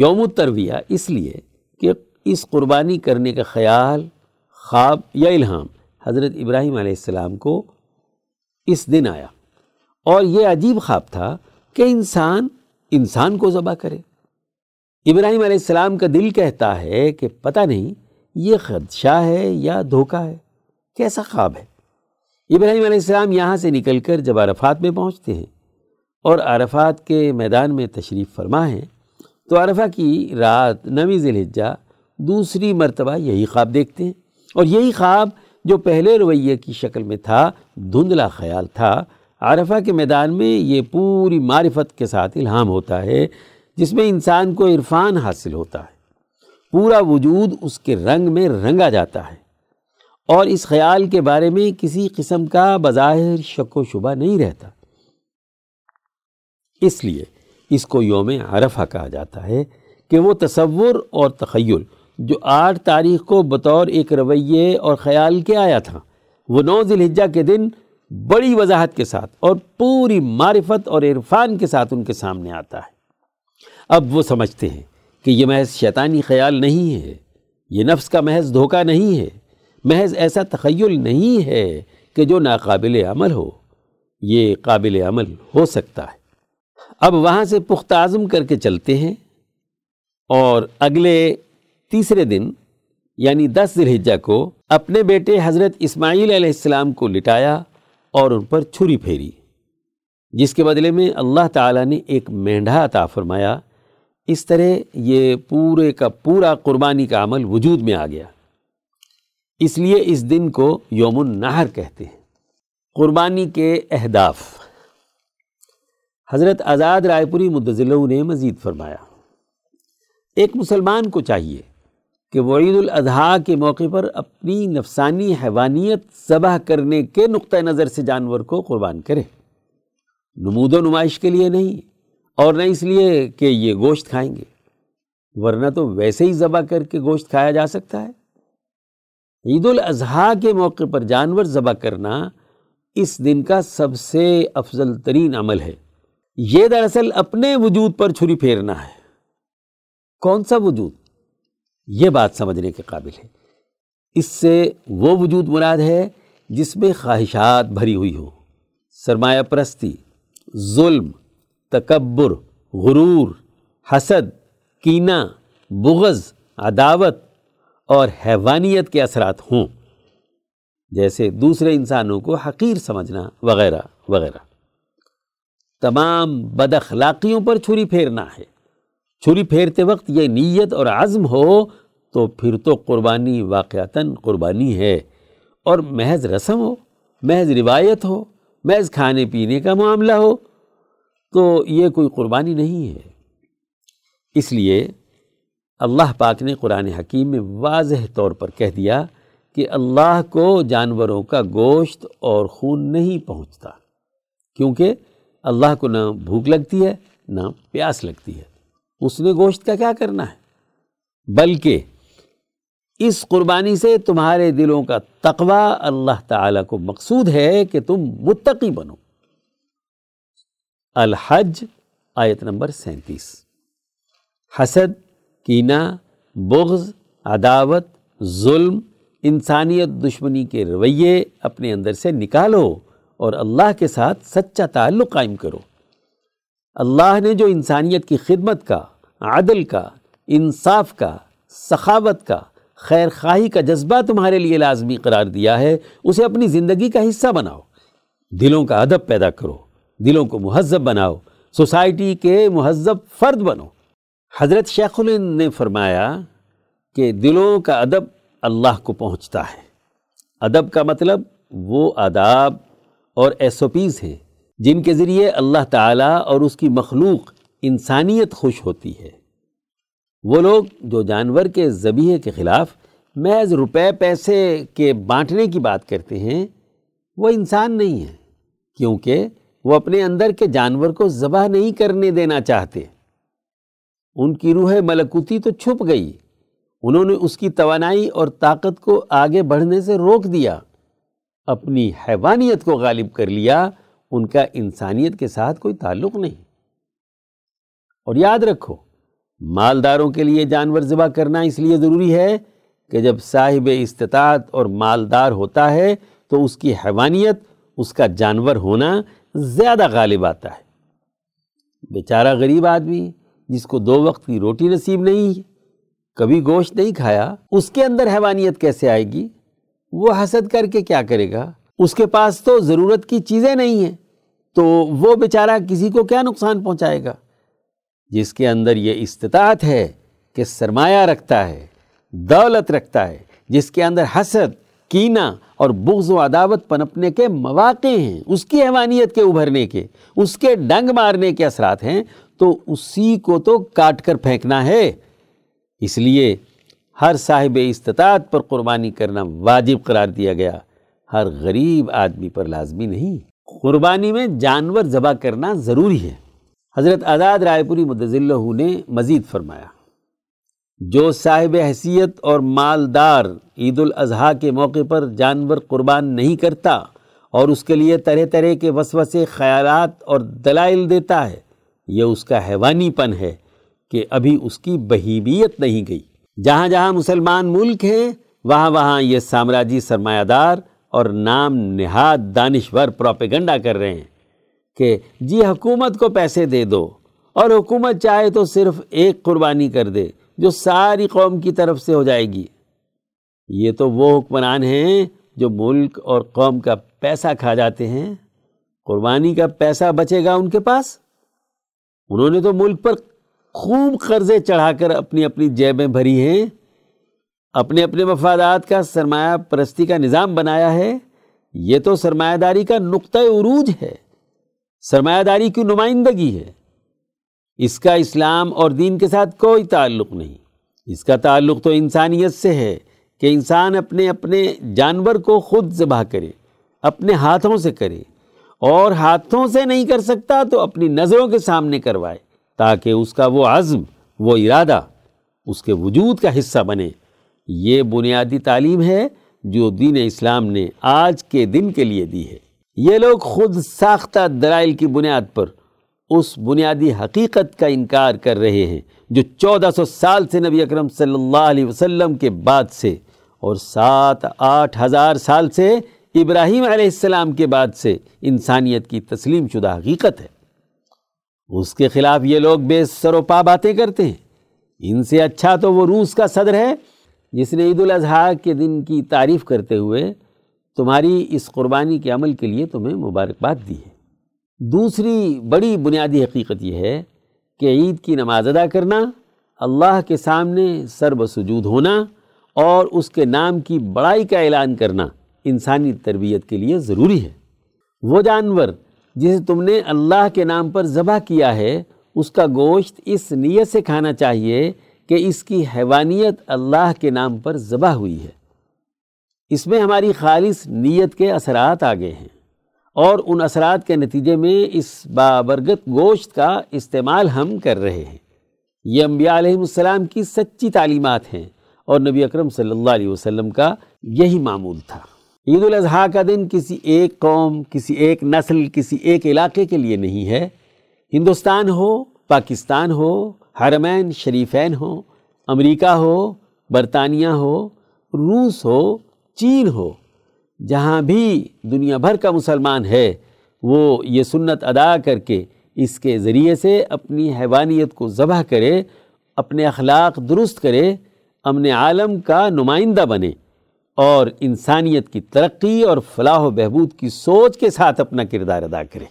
یوم الترویہ اس لیے کہ اس قربانی کرنے کا خیال، خواب یا الہام حضرت ابراہیم علیہ السلام کو اس دن آیا۔ اور یہ عجیب خواب تھا کہ انسان انسان کو ذبح کرے۔ ابراہیم علیہ السلام کا دل کہتا ہے کہ پتہ نہیں یہ خدشہ ہے یا دھوکہ ہے، کیسا خواب ہے؟ ابراہیم علیہ السلام یہاں سے نکل کر جب عرفات میں پہنچتے ہیں اور عرفات کے میدان میں تشریف فرما ہیں تو عرفہ کی رات نویں ذلحجہ دوسری مرتبہ یہی خواب دیکھتے ہیں۔ اور یہی خواب جو پہلے رویے کی شکل میں تھا، دھندلا خیال تھا، عرفہ کے میدان میں یہ پوری معرفت کے ساتھ الہام ہوتا ہے، جس میں انسان کو عرفان حاصل ہوتا ہے۔ پورا وجود اس کے رنگ میں رنگا جاتا ہے۔ اور اس خیال کے بارے میں کسی قسم کا بظاہر شک و شبہ نہیں رہتا۔ اس لیے اس کو یوم عرفہ کہا جاتا ہے کہ وہ تصور اور تخیل جو آٹھ تاریخ کو بطور ایک رویے اور خیال کے آیا تھا، وہ نو ذلحجہ کے دن بڑی وضاحت کے ساتھ اور پوری معرفت اور عرفان کے ساتھ ان کے سامنے آتا ہے۔ اب وہ سمجھتے ہیں کہ یہ محض شیطانی خیال نہیں ہے، یہ نفس کا محض دھوکہ نہیں ہے، محض ایسا تخیل نہیں ہے کہ جو ناقابل عمل ہو۔ یہ قابل عمل ہو سکتا ہے۔ اب وہاں سے پختہ عزم کر کے چلتے ہیں اور اگلے تیسرے دن یعنی دس ذلحجہ کو اپنے بیٹے حضرت اسماعیل علیہ السلام کو لٹایا اور ان پر چھری پھیری، جس کے بدلے میں اللہ تعالیٰ نے ایک مینڈھا عطا فرمایا۔ اس طرح یہ پورے کا پورا قربانی کا عمل وجود میں آ گیا۔ اس لیے اس دن کو یوم النہر کہتے ہیں۔ قربانی کے اہداف۔ حضرت آزاد رائے پوری مدضلہ نے مزید فرمایا، ایک مسلمان کو چاہیے کہ وہ عید الاضحیٰ کے موقع پر اپنی نفسانی حیوانیت ذبح کرنے کے نقطۂ نظر سے جانور کو قربان کرے۔ نمود و نمائش کے لیے نہیں، اور نہ اس لیے کہ یہ گوشت کھائیں گے، ورنہ تو ویسے ہی ذبح کر کے گوشت کھایا جا سکتا ہے۔ عید الاضحیٰ کے موقع پر جانور ذبح کرنا اس دن کا سب سے افضل ترین عمل ہے۔ یہ دراصل اپنے وجود پر چھری پھیرنا ہے۔ کون سا وجود؟ یہ بات سمجھنے کے قابل ہے۔ اس سے وہ وجود مراد ہے جس میں خواہشات بھری ہوئی ہو سرمایہ پرستی، ظلم، تکبر، غرور، حسد، کینہ، بغض، عداوت اور حیوانیت کے اثرات ہوں۔ جیسے دوسرے انسانوں کو حقیر سمجھنا وغیرہ وغیرہ۔ تمام بد اخلاقیوں پر چھری پھیرنا ہے۔ چھری پھیرتے وقت یہ نیت اور عزم ہو تو پھر تو قربانی واقعتاً قربانی ہے۔ اور محض رسم ہو، محض روایت ہو، محض کھانے پینے کا معاملہ ہو تو یہ کوئی قربانی نہیں ہے۔ اس لیے اللہ پاک نے قرآن حکیم میں واضح طور پر کہہ دیا کہ اللہ کو جانوروں کا گوشت اور خون نہیں پہنچتا۔ کیونکہ اللہ کو نہ بھوک لگتی ہے، نہ پیاس لگتی ہے۔ اس نے گوشت کا کیا کرنا ہے؟ بلکہ اس قربانی سے تمہارے دلوں کا تقوی اللہ تعالیٰ کو مقصود ہے کہ تم متقی بنو۔ الحج، آیت نمبر سینتیس۔ حسد، کینہ، بغض، عداوت، ظلم، انسانیت دشمنی کے رویے اپنے اندر سے نکالو۔ اور اللہ کے ساتھ سچا تعلق قائم کرو۔ اللہ نے جو انسانیت کی خدمت کا، عدل کا، انصاف کا، سخاوت کا خیر خواہی کا جذبہ تمہارے لیے لازمی قرار دیا ہے، اسے اپنی زندگی کا حصہ بناؤ۔ دلوں کا ادب پیدا کرو، دلوں کو مہذب بناؤ، سوسائٹی کے مہذب فرد بنو۔ حضرت شیخ الند نے فرمایا کہ دلوں کا ادب اللہ کو پہنچتا ہے۔ ادب کا مطلب وہ آداب اور ایس او پیز ہیں جن کے ذریعے اللہ تعالیٰ اور اس کی مخلوق انسانیت خوش ہوتی ہے۔ وہ لوگ جو جانور کے ذبیحے کے خلاف محض روپے پیسے کے بانٹنے کی بات کرتے ہیں، وہ انسان نہیں ہیں، کیونکہ وہ اپنے اندر کے جانور کو ذبح نہیں کرنے دینا چاہتے۔ ان کی روح ملکوتی تو چھپ گئی۔ انہوں نے اس کی توانائی اور طاقت کو آگے بڑھنے سے روک دیا۔ اپنی حیوانیت کو غالب کر لیا، ان کا انسانیت کے ساتھ کوئی تعلق نہیں۔ اور یاد رکھو، مالداروں کے لیے جانور ذبح کرنا اس لیے ضروری ہے کہ جب صاحب استطاعت اور مالدار ہوتا ہے تو اس کی حیوانیت، اس کا جانور ہونا زیادہ غالب آتا ہے۔ بیچارہ غریب آدمی جس کو دو وقت کی روٹی نصیب نہیں، کبھی گوشت نہیں کھایا، اس کے اندر حیوانیت کیسے آئے گی؟ وہ حسد کر کے کیا کرے گا؟ اس کے پاس تو ضرورت کی چیزیں نہیں ہیں، تو وہ بیچارہ کسی کو کیا نقصان پہنچائے گا؟ جس کے اندر یہ استطاعت ہے کہ سرمایہ رکھتا ہے، دولت رکھتا ہے، جس کے اندر حسد، کینہ اور بغض و عداوت پنپنے کے مواقع ہیں، اس کی حیوانیت کے ابھرنے کے، اس کے ڈنگ مارنے کے اثرات ہیں، تو اسی کو تو کاٹ کر پھینکنا ہے۔ اس لیے ہر صاحب استطاعت پر قربانی کرنا واجب قرار دیا گیا۔ ہر غریب آدمی پر لازمی نہیں۔ قربانی میں جانور ذبح کرنا ضروری ہے۔ حضرت آزاد رائے پوری اللہ نے مزید فرمایا۔ جو صاحب حیثیت اور مالدار عید الاضحیٰ کے موقع پر جانور قربان نہیں کرتا اور اس کے لیے طرح طرح کے وسوسے، خیالات اور دلائل دیتا ہے، یہ اس کا حیوانی پن ہے کہ ابھی اس کی بہیمیت نہیں گئی۔ جہاں جہاں مسلمان ملک ہیں، وہاں وہاں یہ سامراجی سرمایہ دار اور نام نہاد دانشور پروپیگنڈا کر رہے ہیں کہ جی حکومت کو پیسے دے دو اور حکومت چاہے تو صرف ایک قربانی کر دے جو ساری قوم کی طرف سے ہو جائے گی۔ یہ تو وہ حکمران ہیں جو ملک اور قوم کا پیسہ کھا جاتے ہیں۔ قربانی کا پیسہ بچے گا ان کے پاس۔ انہوں نے تو ملک پر خوب قرضے چڑھا کر اپنی اپنی جیبیں بھری ہیں، اپنے اپنے مفادات کا سرمایہ پرستی کا نظام بنایا ہے۔ یہ تو سرمایہ داری کا نقطۂ عروج ہے۔ سرمایہ داری کی نمائندگی ہے۔ اس کا اسلام اور دین کے ساتھ کوئی تعلق نہیں۔ اس کا تعلق تو انسانیت سے ہے کہ انسان اپنے اپنے جانور کو خود ذبح کرے، اپنے ہاتھوں سے کرے۔ اور ہاتھوں سے نہیں کر سکتا تو اپنی نظروں کے سامنے کروائے۔ تاکہ اس کا وہ عزم، وہ ارادہ، اس کے وجود کا حصہ بنے۔ یہ بنیادی تعلیم ہے جو دین اسلام نے آج کے دن کے لیے دی ہے۔ یہ لوگ خود ساختہ دلائل کی بنیاد پر اس بنیادی حقیقت کا انکار کر رہے ہیں، جو چودہ سو سال سے نبی اکرم صلی اللہ علیہ وسلم کے بعد سے اور سات آٹھ ہزار سال سے ابراہیم علیہ السلام کے بعد سے انسانیت کی تسلیم شدہ حقیقت ہے۔ اس کے خلاف یہ لوگ بے سر و پا باتیں کرتے ہیں۔ ان سے اچھا تو وہ روس کا صدر ہے۔ جس نے عید الاضحیٰ کے دن کی تعریف کرتے ہوئے تمہاری اس قربانی کے عمل کے لیے تمہیں مبارکباد دی ہے۔ دوسری بڑی بنیادی حقیقت یہ ہے کہ عید کی نماز ادا کرنا، اللہ کے سامنے سر بسجود ہونا اور اس کے نام کی بڑائی کا اعلان کرنا انسانی تربیت کے لیے ضروری ہے۔ وہ جانور جسے تم نے اللہ کے نام پر ذبح کیا ہے، اس کا گوشت اس نیت سے کھانا چاہیے کہ اس کی حیوانیت اللہ کے نام پر ذبح ہوئی ہے۔ اس میں ہماری خالص نیت کے اثرات آگے ہیں اور ان اثرات کے نتیجے میں اس بابرگت گوشت کا استعمال ہم کر رہے ہیں۔ یہ انبیاء علیہ السلام کی سچی تعلیمات ہیں اور نبی اکرم صلی اللہ علیہ وسلم کا یہی معمول تھا۔ عید الاضحیٰ کا دن کسی ایک قوم، کسی ایک نسل، کسی ایک علاقے کے لیے نہیں ہے۔ ہندوستان ہو، پاکستان ہو، حرمین، شریفین ہو، امریکہ ہو، برطانیہ ہو، روس ہو، چین ہو۔ جہاں بھی دنیا بھر کا مسلمان ہے، وہ یہ سنت ادا کر کے اس کے ذریعے سے اپنی حیوانیت کو ذبح کرے، اپنے اخلاق درست کرے امن عالم کا نمائندہ بنے۔ اور انسانیت کی ترقی اور فلاح و بہبود کی سوچ کے ساتھ اپنا کردار ادا کرے